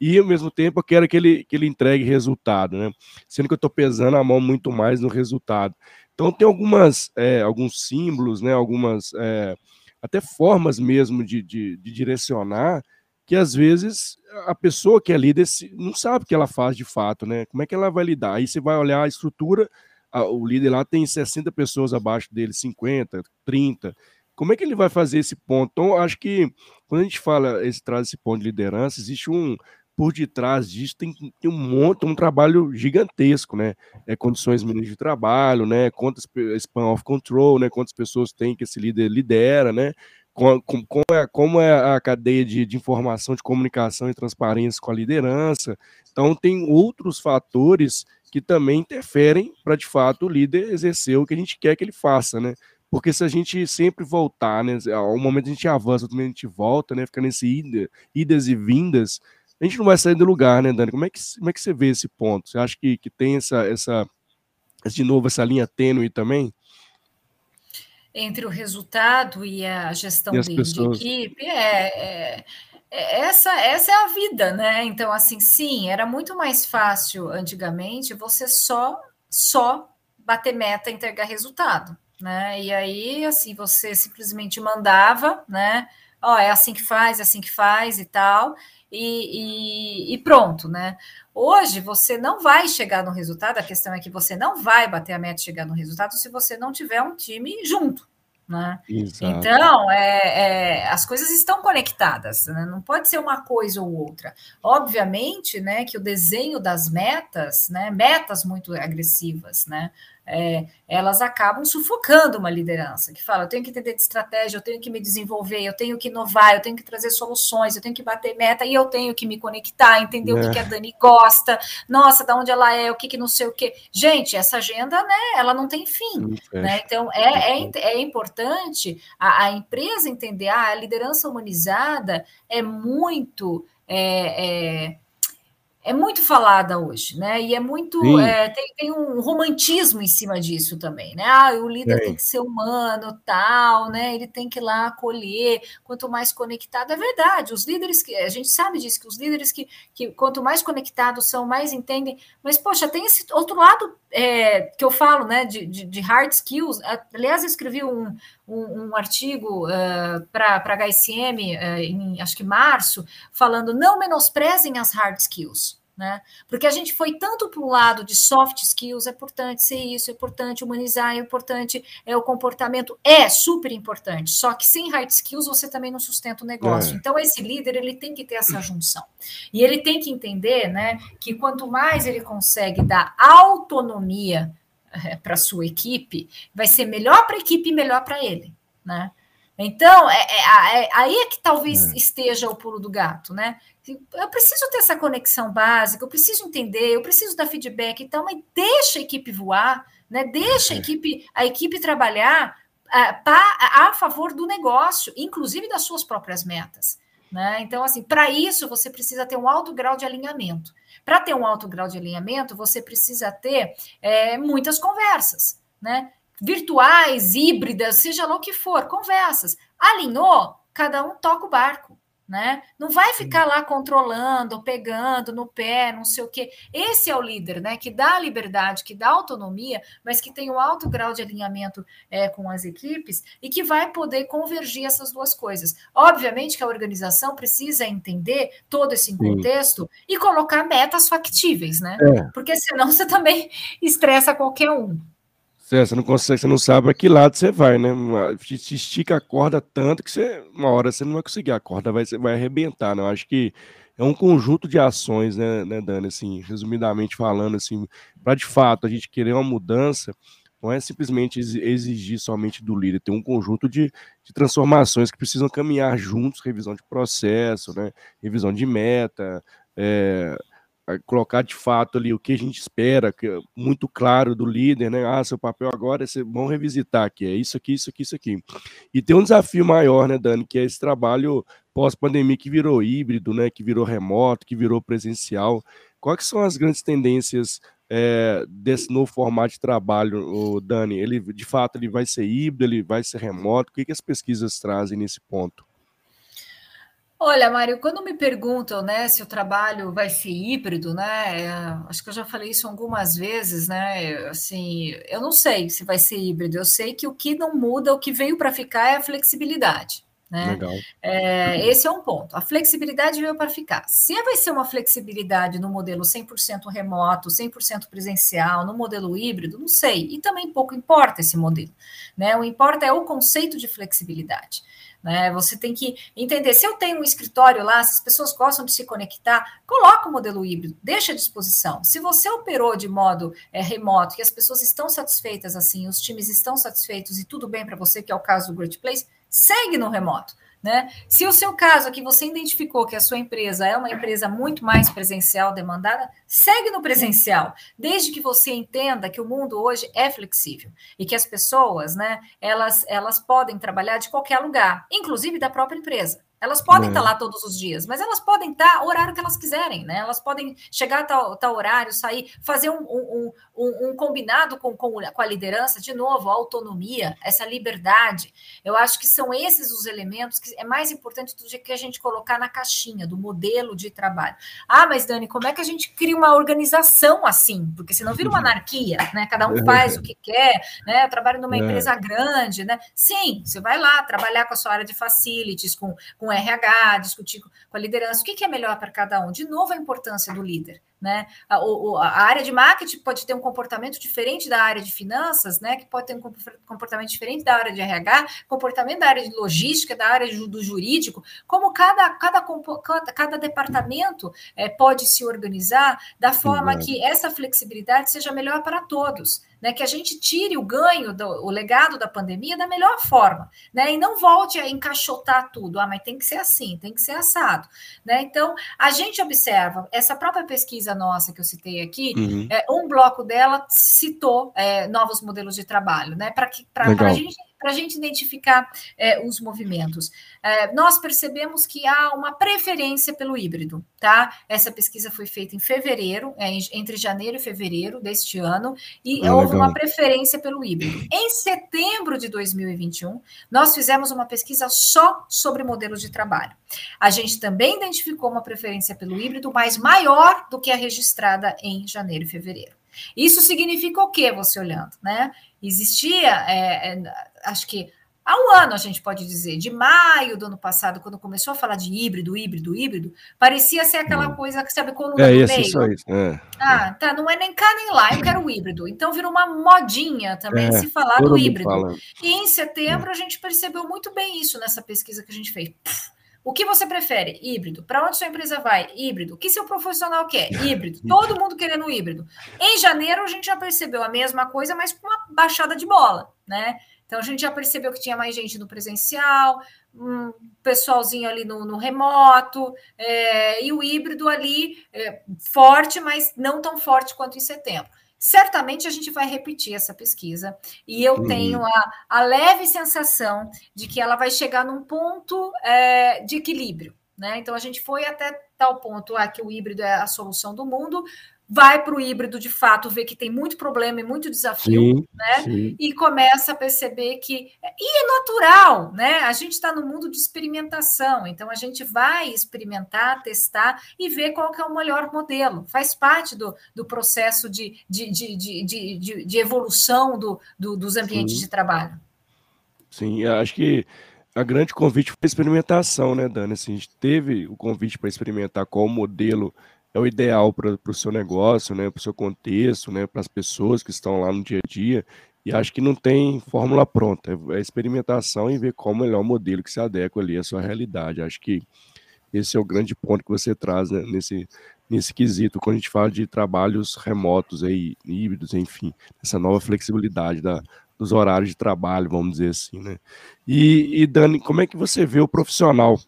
E ao mesmo tempo eu quero que ele, que ele entregue resultado, né? Sendo que eu estou pesando a mão muito mais no resultado. Então tem algumas, é, alguns símbolos, né? Algumas é, até formas mesmo de, de, de, direcionar que às vezes a pessoa que é líder não sabe o que ela faz de fato, né? Como é que ela vai lidar? Aí você vai olhar a estrutura, a, o líder lá tem 60 pessoas abaixo dele, 50, 30. Como é que ele vai fazer esse ponto? Então, acho que quando a gente fala, esse, traz esse ponto de liderança, existe um, por detrás disso tem, tem um monte, um trabalho gigantesco, né? É, condições mínimas de trabalho, né? Quantas span of control, né? Quantas pessoas tem que esse líder lidera, né? Com, com, como, é, como é a cadeia de, de informação, de comunicação e transparência com a liderança. Então, tem outros fatores que também interferem para, de fato, o líder exercer o que a gente quer que ele faça, né? Porque se a gente sempre voltar, né? Ao momento a gente avança, outro momento a gente volta, né? Fica nesse ida, idas e vindas, a gente não vai sair do lugar, né, Dani? Como é que, como é que você vê esse ponto? Você acha que, que tem essa, essa, de novo, essa linha tênue também? Entre o resultado e a gestão e de, de, equipe, é, é, é, essa, essa é a vida, né? Então, assim, sim, era muito mais fácil antigamente você só, só bater meta e entregar resultado, né? E aí, assim, você simplesmente mandava, né? Ó, oh, é assim que faz, é assim que faz e tal e, e, e, pronto, né? Hoje você não vai chegar no resultado, a questão é que você não vai bater a meta e chegar no resultado se você não tiver um time junto. Né? Então, é, é, as coisas estão conectadas, né? não pode ser uma coisa ou outra. Obviamente, né, que o desenho das metas, né, metas muito agressivas, né, é, elas acabam sufocando uma liderança que fala: eu tenho que entender de estratégia, eu tenho que me desenvolver, eu tenho que inovar, eu tenho que trazer soluções, eu tenho que bater meta e eu tenho que me conectar, entender é. o que, que, a Dani gosta, nossa, da onde ela é, o que, que não sei o que. Gente, essa agenda, né, ela não tem fim. né? Então, é, é, é importante a, a, empresa entender: ah, a liderança humanizada é muito. É, é é muito falada hoje, né? E é muito é, tem, tem, um romantismo em cima disso também, né? Ah, o líder tem que ser humano, tal, né? Ele tem que ir lá acolher. Quanto mais conectado, é verdade. Os líderes que a gente sabe disso que os líderes que, que quanto mais conectados são, mais entendem. Mas poxa, tem esse outro lado é, que eu falo, né? De, de, de, hard skills. Aliás, eu escrevi um, um, um artigo uh, para a HSM uh, em acho que março, falando não menosprezem as hard skills. Né? Porque a gente foi tanto para o lado de soft skills, é importante ser isso, é importante humanizar, é importante é o comportamento, é super importante. Só que sem hard skills você também não sustenta o negócio. É. Então esse líder ele tem que ter essa junção e ele tem que entender, né, que quanto mais ele consegue dar autonomia é, para sua equipe, vai ser melhor para a equipe e melhor para ele, né? Então, é, é, é, aí é que talvez é. esteja o pulo do gato, né? Eu preciso ter essa conexão básica, eu preciso entender, eu preciso dar feedback e tal, mas deixa a equipe voar, né? Deixa a é. equipe, a equipe trabalhar a, a, a favor do negócio, inclusive das suas próprias metas. Né? Então, assim, para isso você precisa ter um alto grau de alinhamento. Para ter um alto grau de alinhamento, você precisa ter é, muitas conversas, né? virtuais, híbridas, seja lá o que for, conversas. Alinhou, cada um toca o barco. Né? Não vai ficar lá controlando, pegando no pé, não sei o quê. Esse é o líder, né? Que dá liberdade, que dá autonomia, mas que tem um alto grau de alinhamento é, com as equipes e que vai poder convergir essas duas coisas. Obviamente que a organização precisa entender todo esse contexto Sim. e colocar metas factíveis, né? É. Porque senão você também estressa qualquer um. Você não consegue, você não sabe a que lado você vai, né? Te estica a corda tanto que você, uma hora você não vai conseguir, a corda vai, vai arrebentar, né? Eu acho que é um conjunto de ações, né, né Dani? Assim, resumidamente falando, assim, para de fato a gente querer uma mudança, não é simplesmente exigir somente do líder, tem um conjunto de, de transformações que precisam caminhar juntos, revisão de processo, né? Revisão de meta, é, colocar de fato ali o que a gente espera, que é muito claro do líder, né? Ah, seu papel agora é bom revisitar aqui, é isso aqui, isso aqui, isso aqui. E tem um desafio maior, né, Dani, que é esse trabalho pós-pandemia que virou híbrido, né? Que virou remoto, que virou presencial. Quais são as grandes tendências é, desse novo formato de trabalho, Dani? Ele, de fato, ele vai ser híbrido, ele vai ser remoto? O que, que as pesquisas trazem nesse ponto? Olha, Mário, quando me perguntam, né, se o trabalho vai ser híbrido, né, acho que eu já falei isso algumas vezes, né, assim, eu não sei se vai ser híbrido, eu sei que o que não muda, o que veio para ficar é a flexibilidade. Né? Legal. É, esse é um ponto. A flexibilidade veio para ficar. Se vai ser uma flexibilidade no modelo 100% remoto, 100% presencial, no modelo híbrido, não sei. E também pouco importa esse modelo. Né? O importa é o conceito de flexibilidade. Né? Você tem que entender, se eu tenho um escritório lá, se as pessoas gostam de se conectar, coloca o modelo híbrido, deixa à disposição. Se você operou de modo é, remoto e as pessoas estão satisfeitas assim, os times estão satisfeitos e tudo bem para você, que é o caso do Great Place, segue no remoto. Né? Se o seu caso aqui você identificou que a sua empresa é uma empresa muito mais presencial demandada, segue no presencial, desde que você entenda que o mundo hoje é flexível e que as pessoas, né, elas, elas podem trabalhar de qualquer lugar, inclusive da própria empresa. Elas podem estar lá todos os dias, mas elas podem estar o horário que elas quiserem, né? Elas podem chegar a tal, tal horário, sair, fazer um, um, um, um combinado com, com, com, a liderança, de novo, a autonomia, essa liberdade. Eu acho que são esses os elementos que é mais importante do que a gente colocar na caixinha do modelo de trabalho. Ah, mas Dani, como é que a gente cria uma organização assim? Porque senão vira uma anarquia, né? Cada um faz o que quer, né? Eu trabalho numa é. empresa grande, né? Sim, você vai lá trabalhar com a sua área de facilities, com, com RH, discutir com a liderança, o que, que é melhor para cada um. De novo, a importância do líder. Né? A, a, área de marketing pode ter um comportamento diferente da área de finanças, né? Que pode ter um comportamento diferente da área de RH, comportamento da área de logística, da área do jurídico, como cada, cada, cada, cada departamento é, pode se organizar da forma que essa flexibilidade seja melhor para todos né, que a gente tire o ganho, do, o legado da pandemia da melhor forma, né, e não volte a encaixotar tudo, ah, mas tem que ser assim, tem que ser assado, né, então a gente observa, essa própria pesquisa nossa que eu citei aqui, uhum. é, um bloco dela citou é, novos modelos de trabalho, né, para a gente para a gente identificar é, os movimentos. É, nós percebemos que há uma preferência pelo híbrido, tá? Essa pesquisa foi feita em fevereiro, é, entre janeiro e fevereiro deste ano, e ah, houve legal. uma preferência pelo híbrido. Em setembro de 2021, nós fizemos uma pesquisa só sobre modelos de trabalho. A gente também identificou uma preferência pelo híbrido, mas maior do que a registrada em janeiro e fevereiro. Isso significa o quê, você olhando, né? Existia, é, é, acho que há um ano a gente pode dizer, de maio do ano passado, quando começou a falar de híbrido, híbrido, híbrido, parecia ser aquela hum. coisa que sabe coluna é, no meio. Isso, isso. É. Ah, tá, não é nem cá nem lá, eu quero híbrido. Então virou uma modinha também é, se falar do híbrido. Fala. E em setembro a gente percebeu muito bem isso nessa pesquisa que a gente fez. O que você prefere? Híbrido. Para onde sua empresa vai? Híbrido. O que seu profissional quer? Híbrido. Todo mundo querendo híbrido. Em janeiro, a gente já percebeu a mesma coisa, mas com uma baixada de bola, né? Então, a gente já percebeu que tinha mais gente no presencial, um pessoalzinho ali no, no remoto, é, e o híbrido ali é, forte, mas não tão forte quanto em setembro. Certamente a gente vai repetir essa pesquisa e eu uhum. tenho a, a, leve sensação de que ela vai chegar num ponto é, de equilíbrio. Né? Então a gente foi até tal ponto ah, que o híbrido é a solução do mundo, vai para o híbrido de fato, vê que tem muito problema e muito desafio, sim, né? Sim. E começa a perceber que. E é natural, né? A gente está no mundo de experimentação, então a gente vai experimentar, testar e ver qual que é o melhor modelo. Faz parte do, do processo de, de, de, de, de, de evolução do, do, dos ambientes sim. de trabalho. Sim, acho que a grande convite foi a experimentação, né, Dani? Assim, a gente teve o convite para experimentar qual modelo é o ideal para o seu negócio, né, para o seu contexto, né, para as pessoas que estão lá no dia a dia. E acho que não tem fórmula pronta, é experimentação e ver qual o melhor modelo que se adequa ali à sua realidade. Acho que esse é o grande ponto que você traz né, nesse, nesse quesito, quando a gente fala de trabalhos remotos, aí, híbridos, enfim, essa nova flexibilidade da, dos horários de trabalho, vamos dizer assim. Né? E, e Dani, como é que você vê o profissional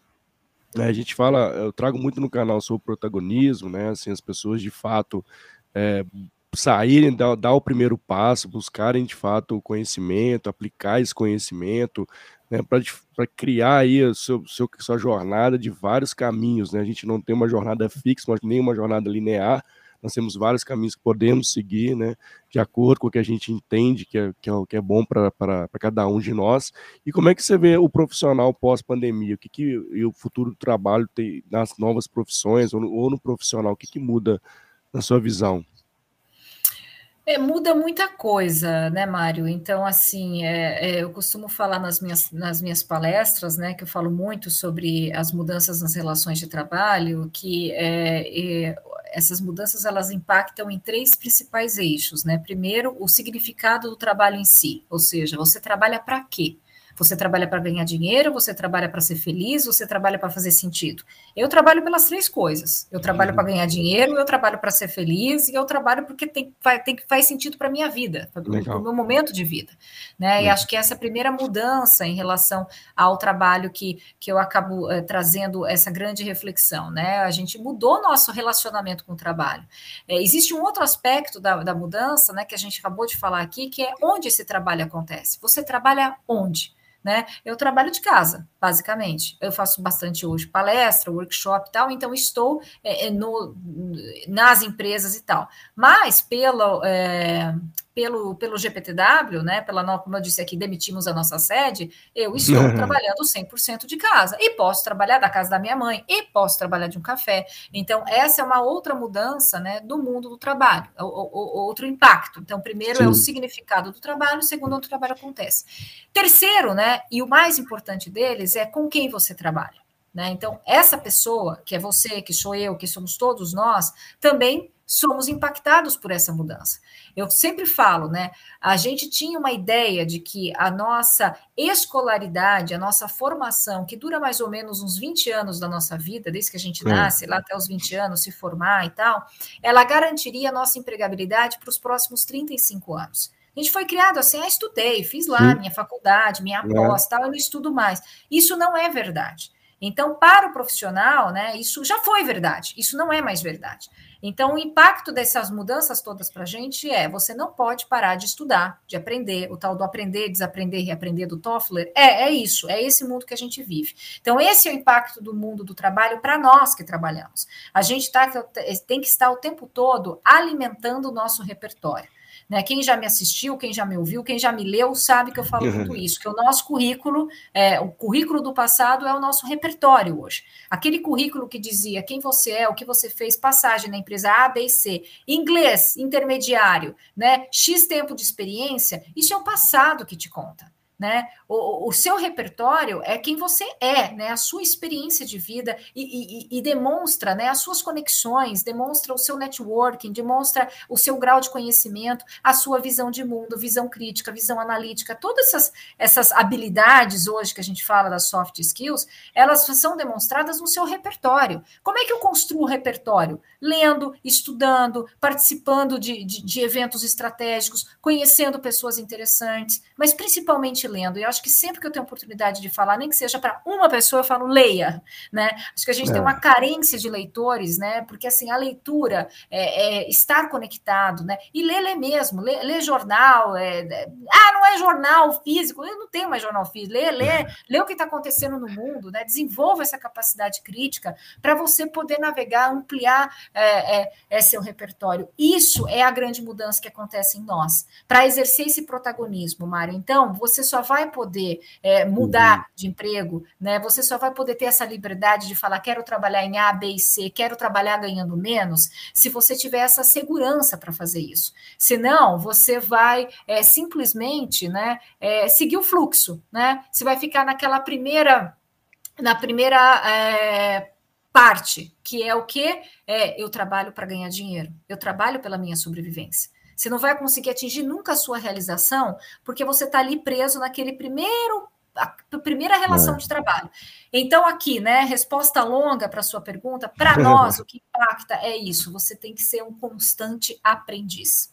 né, a gente fala, eu trago muito no canal sobre protagonismo, né? Assim, as pessoas de fato é, saírem, dar, dar, o primeiro passo, buscarem de fato o conhecimento, aplicar esse conhecimento, né, para criar aí a seu, seu, sua jornada de vários caminhos. Né? A gente não tem uma jornada fixa, mas nem uma jornada linear nós temos vários caminhos que podemos seguir, né, de acordo com o que a gente entende que é, que é, que é bom para cada um de nós. E como é que você vê o profissional pós-pandemia? O que, que e o futuro do trabalho tem nas novas profissões ou no, ou no profissional? O que, que muda na sua visão? É, muda muita coisa, né, Mário? Então, assim, é, é, eu costumo falar nas minhas, nas minhas palestras, né, que eu falo muito sobre as mudanças nas relações de trabalho, que é, é essas mudanças elas impactam em três principais eixos, né? Primeiro, o significado do trabalho em si, ou seja, você trabalha para quê? Você trabalha para ganhar dinheiro, você trabalha para ser feliz, você trabalha para fazer sentido. Eu trabalho pelas três coisas. Eu trabalho para ganhar dinheiro, eu trabalho para ser feliz e eu trabalho porque tem, tem que faz sentido para minha vida, para o meu momento de vida. Né? E acho que essa primeira mudança em relação ao trabalho que, que eu acabo é, trazendo essa grande reflexão. Né? A gente mudou nosso relacionamento com o trabalho. É, existe um outro aspecto da, da mudança, né, que a gente acabou de falar aqui, que é onde esse trabalho acontece. Você trabalha onde? Né? Eu trabalho de casa, basicamente. Eu faço bastante hoje palestra, workshop e tal, então estou é, no, nas empresas e tal. Mas pelo, é, pelo, pelo GPTW, né, pela como eu disse aqui, demitimos a nossa sede, eu estou trabalhando 100% de casa e posso trabalhar da casa da minha mãe e posso trabalhar de um café. Então, essa é uma outra mudança, né, do mundo do trabalho, o, o, outro impacto. Então, primeiro Sim. é o significado do trabalho, segundo, onde o trabalho acontece. Terceiro, né, e o mais importante deles é com quem você trabalha. Né? Então, essa pessoa, que é você, que sou eu, que somos todos nós, também somos impactados por essa mudança. Eu sempre falo, né? A gente tinha uma ideia de que a nossa escolaridade, a nossa formação, que dura mais ou menos uns 20 anos da nossa vida, desde que a gente nasce, lá até os 20 anos, se formar e tal, ela garantiria a nossa empregabilidade para os próximos 35 anos. A gente foi criado assim, ah, estudei, fiz lá minha faculdade, minha é. pós, tal, eu não estudo mais. Isso não é verdade. Então, para o profissional, né, isso já foi verdade, isso não é mais verdade. Então, o impacto dessas mudanças todas para a gente é: você não pode parar de estudar, de aprender, o tal do aprender, desaprender, reaprender do Toffler. É, é isso, é esse mundo que a gente vive. Então, esse é o impacto do mundo do trabalho para nós que trabalhamos. A gente tá, tem que estar o tempo todo alimentando o nosso repertório. Né? Quem já me assistiu, quem já me ouviu, quem já me leu, sabe que eu falo muito isso, que o nosso currículo, é, o currículo do passado é o nosso repertório hoje. Aquele currículo que dizia quem você é, o que você fez, passagem na empresa A, B e C, inglês, intermediário, né? X tempo de experiência, isso é o passado que te conta né? O, o, seu repertório é quem você é, né? A sua experiência de vida e, e, e, demonstra, né? As suas conexões, demonstra o seu networking, demonstra o seu grau de conhecimento, a sua visão de mundo, visão crítica, visão analítica, todas essas, essas habilidades hoje que a gente fala das soft skills, elas são demonstradas no seu repertório. Como é que eu construo o repertório? Lendo, estudando, participando de, de, de eventos estratégicos, conhecendo pessoas interessantes, mas principalmente lendo. E eu acho que sempre que eu tenho oportunidade de falar, nem que seja para uma pessoa, eu falo leia, né? Acho que a gente é. tem uma carência de leitores, né? Porque assim, a leitura é, é estar conectado, né? E ler, ler mesmo, ler, ler jornal, é, é, ah, não é jornal físico, eu não tenho mais jornal físico, lê, lê, lê o que está acontecendo no mundo, né? Desenvolva essa capacidade crítica para você poder navegar, ampliar é, é, é, seu repertório. Isso é a grande mudança que acontece em nós, para exercer esse protagonismo, Mário. Então, você só só vai poder é, mudar uhum. de emprego, né? Você só vai poder ter essa liberdade de falar quero trabalhar em A, B e C, quero trabalhar ganhando menos, se você tiver essa segurança para fazer isso. Senão, você vai é, simplesmente, né, é, seguir o fluxo, né? Você vai ficar naquela primeira, na primeira é, parte, que é o que é, eu trabalho para ganhar dinheiro, eu trabalho pela minha sobrevivência. Você não vai conseguir atingir nunca a sua realização, porque você está ali preso naquele primeiro a primeira relação é. de trabalho. Então, aqui, né, resposta longa para a sua pergunta, para nós, o que impacta é isso: você tem que ser um constante aprendiz.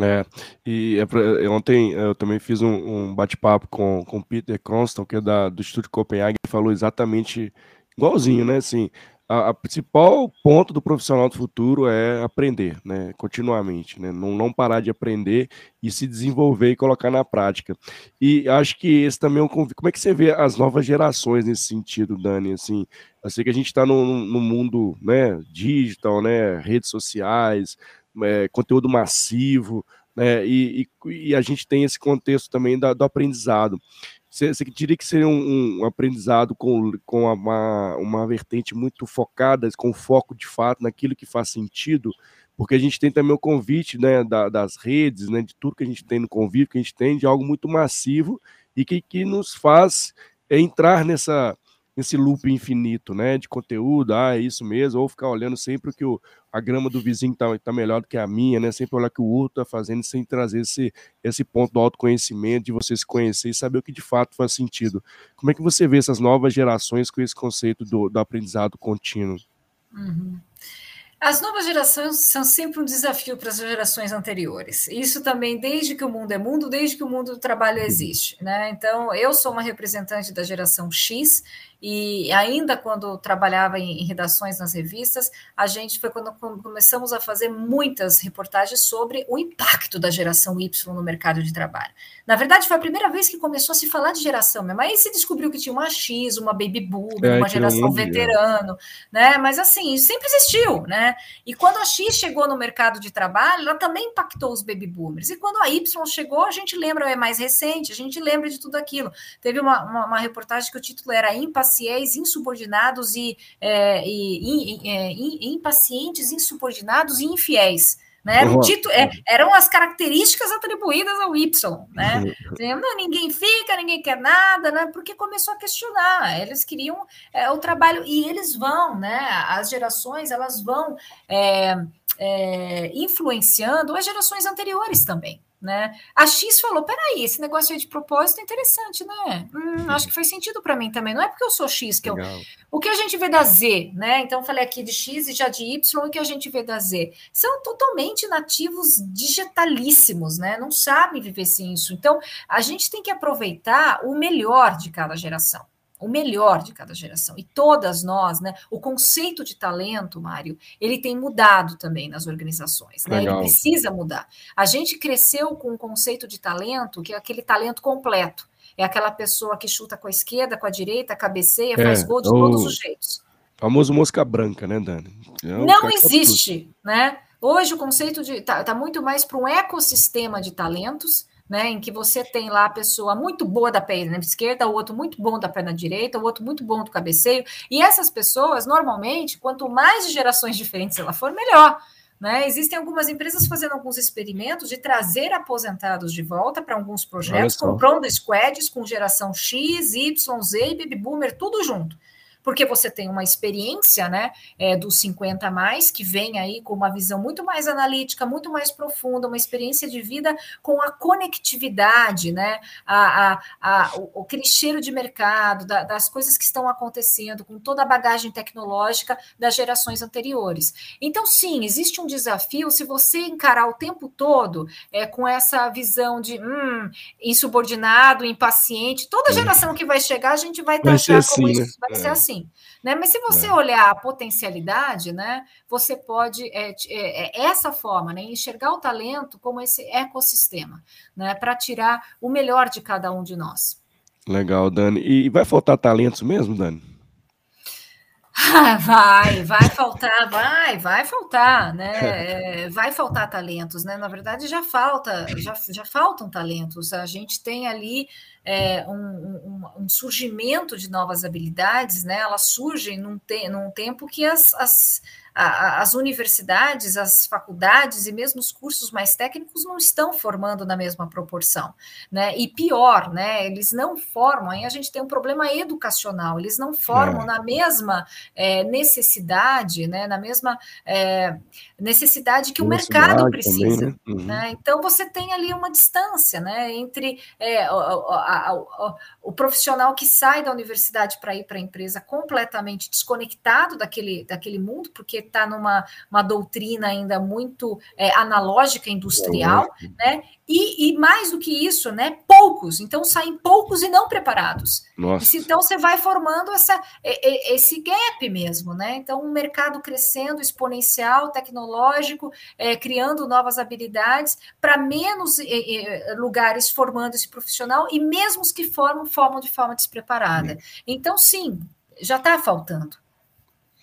É, e é pra, ontem eu também fiz um, um bate-papo com o Peter Constant, que é da, do Instituto Copenhague, que falou exatamente igualzinho, né? Assim, a, a, principal ponto do profissional do futuro é aprender, né, continuamente, né, não, não parar de aprender e se desenvolver e colocar na prática. E acho que esse também é um convite. Como é que você vê as novas gerações nesse sentido, Dani? Assim, eu sei que a gente está no, no, mundo, né, digital, né, redes sociais, é, conteúdo massivo, né, e, e, e, a gente tem esse contexto também da, do aprendizado. Você, diria que seria um, um, aprendizado com, com uma, uma vertente muito focada, com foco de fato naquilo que faz sentido, porque a gente tem também o convite né, da, das redes, né, de tudo que a gente tem no convívio, que a gente tem de algo muito massivo e que, que nos faz é, entrar nessa, nesse loop infinito, né, de conteúdo, ah, é isso mesmo, ou ficar olhando sempre que o, a grama do vizinho tá, tá melhor do que a minha, né, sempre olhar o que o outro tá fazendo, sem trazer esse, esse ponto do autoconhecimento, de você se conhecer e saber o que de fato faz sentido. Como é que você vê essas novas gerações com esse conceito do, do aprendizado contínuo? Uhum. As novas gerações são sempre um desafio para as gerações anteriores. Isso também desde que o mundo é mundo, desde que o mundo do trabalho existe. Né? Então, eu sou uma representante da geração X e ainda quando trabalhava em, em, redações nas revistas, a gente foi quando começamos a fazer muitas reportagens sobre o impacto da geração Y no mercado de trabalho. Na verdade, foi a primeira vez que começou a se falar de geração mesmo. Aí se descobriu que tinha uma X, uma baby boomer, é, uma geração veterano, né? Mas assim, sempre existiu, né? E quando a X chegou no mercado de trabalho, ela também impactou os baby boomers. E quando a Y chegou, a gente lembra, é mais recente, a gente lembra de tudo aquilo. Teve uma, uma, uma reportagem que o título era Impaciência impacientes, insubordinados e, é, e, e, é, impacientes, insubordinados e infiéis. Né? Era um título, é, eram as características atribuídas ao Y, né? Não, ninguém fica, ninguém quer nada, né? Porque começou a questionar. Eles queriam é, o trabalho e eles vão, né? As gerações elas vão é, é, influenciando as gerações anteriores também. Né? A X falou: peraí, esse negócio aí de propósito é interessante, né? Hum, acho que faz sentido para mim também. Não é porque eu sou X que eu. O que a gente vê da Z, né? Então, falei aqui de X e já de Y, o que a gente vê da Z? São totalmente nativos digitalíssimos, né? Não sabem viver sem isso. Então, a gente tem que aproveitar o melhor de cada geração. O melhor de cada geração. E todas nós, né? O conceito de talento, Mário, ele tem mudado também nas organizações, né? Ele precisa mudar. A gente cresceu com o conceito de talento, que é aquele talento completo. É aquela pessoa que chuta com a esquerda, com a direita, cabeceia, é, faz gol de o... todos os jeitos. Famoso mosca branca, né, Dani? É Não existe, né? Hoje o conceito de tá, tá muito mais para um ecossistema de talentos né, em que você tem lá a pessoa muito boa da perna esquerda, o outro muito bom da perna direita, o outro muito bom do cabeceio, e essas pessoas, normalmente, quanto mais de gerações diferentes ela for, melhor. Né? Existem algumas empresas fazendo alguns experimentos de trazer aposentados de volta para alguns projetos, comprando squads com geração X, Y, Z e baby boomer, tudo junto porque você tem uma experiência, né, é, dos 50 a mais, que vem aí com uma visão muito mais analítica, muito mais profunda, uma experiência de vida com a conectividade, né, a, a, a o, aquele cheiro de mercado, da, das coisas que estão acontecendo, com toda a bagagem tecnológica das gerações anteriores. Então, sim, existe um desafio se você encarar o tempo todo é, com essa visão de hum, insubordinado, impaciente, toda geração que vai chegar, a gente vai taxar assim, como isso, né? vai é. ser assim assim. Né? Mas se você é. olhar a potencialidade, né, você pode, é, é, é, essa forma, né, enxergar o talento como esse ecossistema, né, para tirar o melhor de cada um de nós. Legal, Dani. E vai faltar talentos mesmo, Dani? vai, vai faltar, vai, vai faltar, né? É, vai faltar talentos, né? Na verdade, já falta, já, já faltam talentos. A gente tem ali é, um, um, um, surgimento de novas habilidades, né? Elas surgem num, te, num tempo que as, as as universidades, as faculdades e mesmo os cursos mais técnicos não estão formando na mesma proporção, né? E pior, né? Eles não formam, aí a gente tem um problema educacional, eles não formam é. na mesma é, necessidade, né? Na mesma é, necessidade que o mercado precisa. Também, né? Uhum. né? Então você tem ali uma distância, né? Entre é, o, a, o, o profissional que sai da universidade para ir para a empresa completamente desconectado daquele, daquele mundo, porque está numa uma doutrina ainda muito é, analógica industrial, né? E, e, mais do que isso, né? Poucos, então saem poucos e não preparados. Nossa. Então você vai formando essa, esse gap mesmo, né? Então um mercado crescendo, exponencial, tecnológico, é, criando novas habilidades para menos é, lugares formando esse profissional e mesmo os que formam formam de forma despreparada. Então sim, já está faltando.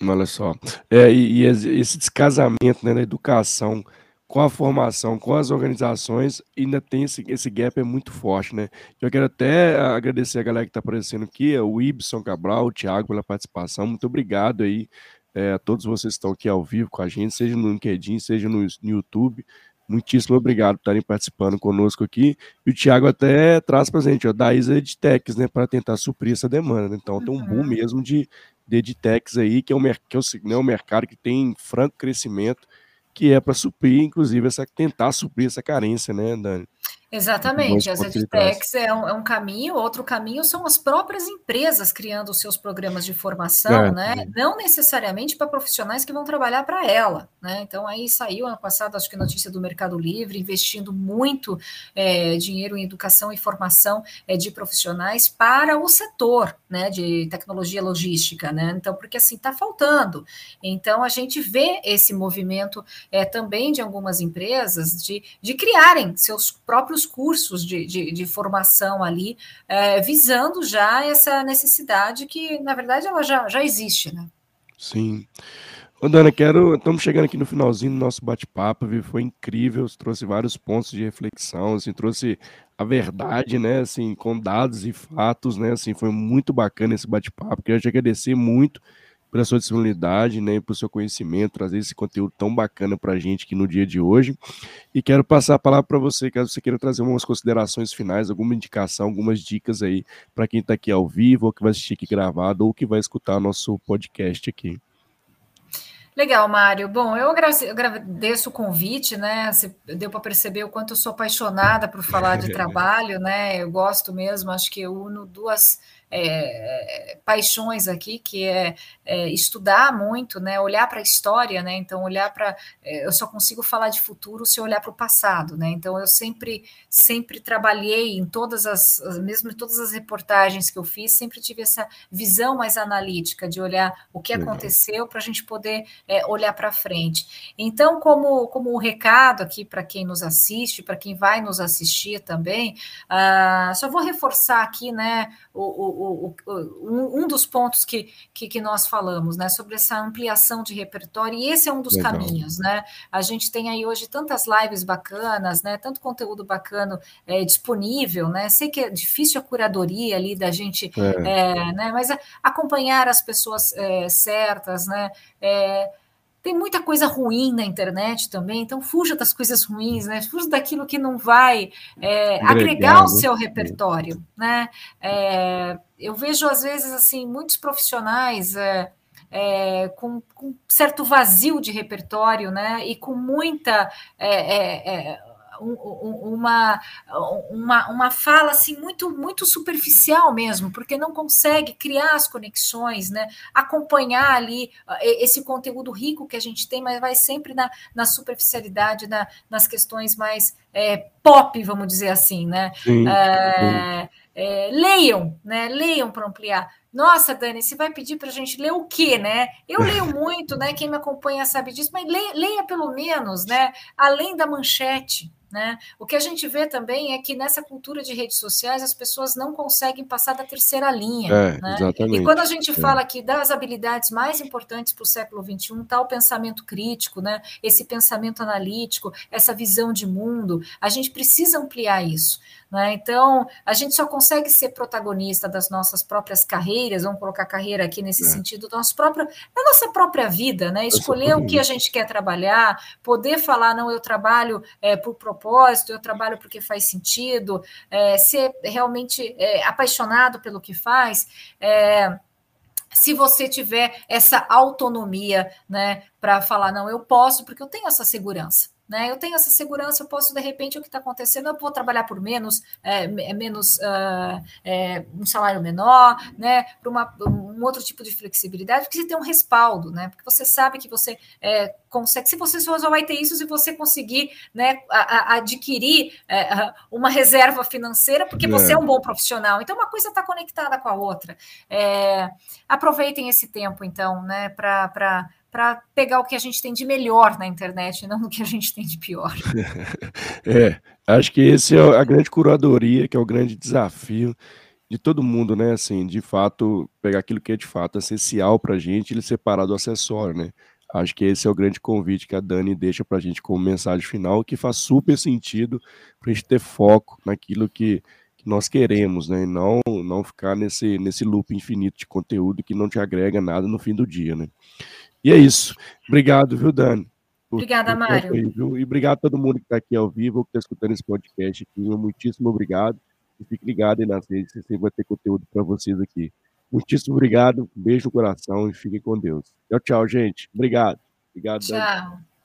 Olha só. É, e, e esse descasamento né, na educação com a formação, com as organizações, ainda tem esse, esse gap é muito forte, né? Eu quero até agradecer a galera que está aparecendo aqui, o Ibson Cabral, o Thiago pela participação, muito obrigado aí é, a todos vocês que estão aqui ao vivo com a gente, seja no LinkedIn, seja no, no YouTube, muitíssimo obrigado por estarem participando conosco aqui, e o Thiago até traz para a gente, ó, da Isa Edtechs, né, para tentar suprir essa demanda, né? então tem um boom uhum. mesmo de de aí, que é, o, que é o, né, o mercado que tem franco crescimento, que é para suprir, inclusive, essa, tentar suprir essa carência, né, Dani? Exatamente, as edtechs é um, é um, caminho, outro caminho são as próprias empresas criando os seus programas de formação, é, né? É. Não necessariamente para profissionais que vão trabalhar para ela, né? Então aí saiu ano passado, acho que notícia do Mercado Livre, investindo muito é, dinheiro em educação e formação é, de profissionais para o setor, né? De tecnologia logística, né? Então, porque assim está faltando. Então a gente vê esse movimento é, também de algumas empresas de, de criarem seus próprios vários cursos de, de, de formação ali, é, visando já essa necessidade que, na verdade, ela já, já existe, né? Sim. Ô, Dana, quero. Estamos chegando aqui no finalzinho do nosso bate-papo, viu? Foi incrível, trouxe vários pontos de reflexão, assim, trouxe a verdade, né? Assim, com dados e fatos, né? Assim, foi muito bacana esse bate-papo. Queria te agradecer muito pela sua disponibilidade, né, por seu conhecimento, trazer esse conteúdo tão bacana para a gente aqui no dia de hoje. E quero passar a palavra para você, caso você queira trazer algumas considerações finais, alguma indicação, algumas dicas aí para quem está aqui ao vivo, ou que vai assistir aqui gravado, ou que vai escutar nosso podcast aqui. Legal, Mário. Bom, eu agradeço o convite, né? Você deu para perceber o quanto eu sou apaixonada por falar de trabalho, né? Eu gosto mesmo, acho que eu uno duas é, paixões aqui, que é, é, estudar muito, né? Olhar para a história, né? Então, olhar para. É, eu só consigo falar de futuro se eu olhar para o passado, né? Então, eu sempre, sempre trabalhei em todas as, mesmo em todas as reportagens que eu fiz, sempre tive essa visão mais analítica de olhar o que aconteceu para a gente poder é, olhar para frente. Então, como, como um recado aqui para quem nos assiste, para quem vai nos assistir também, uh, só vou reforçar aqui, né? O, o, o, um dos pontos que, que, que, nós falamos, né, sobre essa ampliação de repertório, e esse é um dos Legal. caminhos, né? A gente tem aí hoje tantas lives bacanas, né? Tanto conteúdo bacana é, disponível, né? Sei que é difícil a curadoria ali da gente, é. É, né? Mas acompanhar as pessoas é, certas, né? Tem muita coisa ruim na internet também, então fuja das coisas ruins, né? Fuja daquilo que não vai é, agregar ao seu repertório, né? É, eu vejo às vezes assim muitos profissionais é, é com, com, certo vazio de repertório, né? E com muita é, é, é uma, uma, uma fala assim muito muito superficial mesmo, porque não consegue criar as conexões, né? acompanhar ali esse conteúdo rico que a gente tem, mas vai sempre na, na superficialidade, na, nas questões mais é, pop, vamos dizer assim, né? Sim, é, sim. É, leiam, né? Leiam para ampliar. Nossa, Dani, você vai pedir para a gente ler o quê, né? Eu leio muito, né? Quem me acompanha sabe disso, mas leia, leia pelo menos, né? Além da manchete, né? O que a gente vê também é que nessa cultura de redes sociais as pessoas não conseguem passar da terceira linha. É, né? E quando a gente é. fala aqui das habilidades mais importantes para o século XXI, o pensamento crítico, né? esse pensamento analítico, essa visão de mundo, a gente precisa ampliar isso. Né? Então, a gente só consegue ser protagonista das nossas próprias carreiras, vamos colocar carreira aqui nesse é. sentido, da nossa própria, da nossa própria vida, né? escolher o que a gente quer trabalhar, poder falar, não, eu trabalho é, por propósito, eu trabalho porque faz sentido, é, ser realmente é, apaixonado pelo que faz. É, se você tiver essa autonomia, né, para falar, não, eu posso, porque eu tenho essa segurança. Né? Eu tenho essa segurança, eu posso, de repente, o que está acontecendo, eu vou trabalhar por menos, é, é menos uh, é, um salário menor, né? Para um outro tipo de flexibilidade, porque você tem um respaldo, né? Porque você sabe que você é, consegue, se você só vai ter isso se você conseguir né, a, a adquirir é, uma reserva financeira, porque você é um bom profissional. Então, uma coisa está conectada com a outra. É, aproveitem esse tempo, então, né, para para pegar o que a gente tem de melhor na internet, não o que a gente tem de pior. é, acho que esse é a grande curadoria, que é o grande desafio de todo mundo, né? Assim, de fato, pegar aquilo que é de fato essencial para a gente e separar do acessório, né? Acho que esse é o grande convite que a Dani deixa para a gente como mensagem final, que faz super sentido para a gente ter foco naquilo que, que, nós queremos, né? E não, não ficar nesse, nesse loop infinito de conteúdo que não te agrega nada no fim do dia, né? E é isso. Obrigado, viu, Dani? Obrigada, Mário. Aí, e obrigado a todo mundo que está aqui ao vivo, que está escutando esse podcast aqui. Muitíssimo obrigado. E fique ligado aí nas redes, você sempre vai ter conteúdo para vocês aqui. Muitíssimo obrigado, beijo no coração e fiquem com Deus. Tchau, tchau, gente. Obrigado. Obrigado, Tchau. Dani.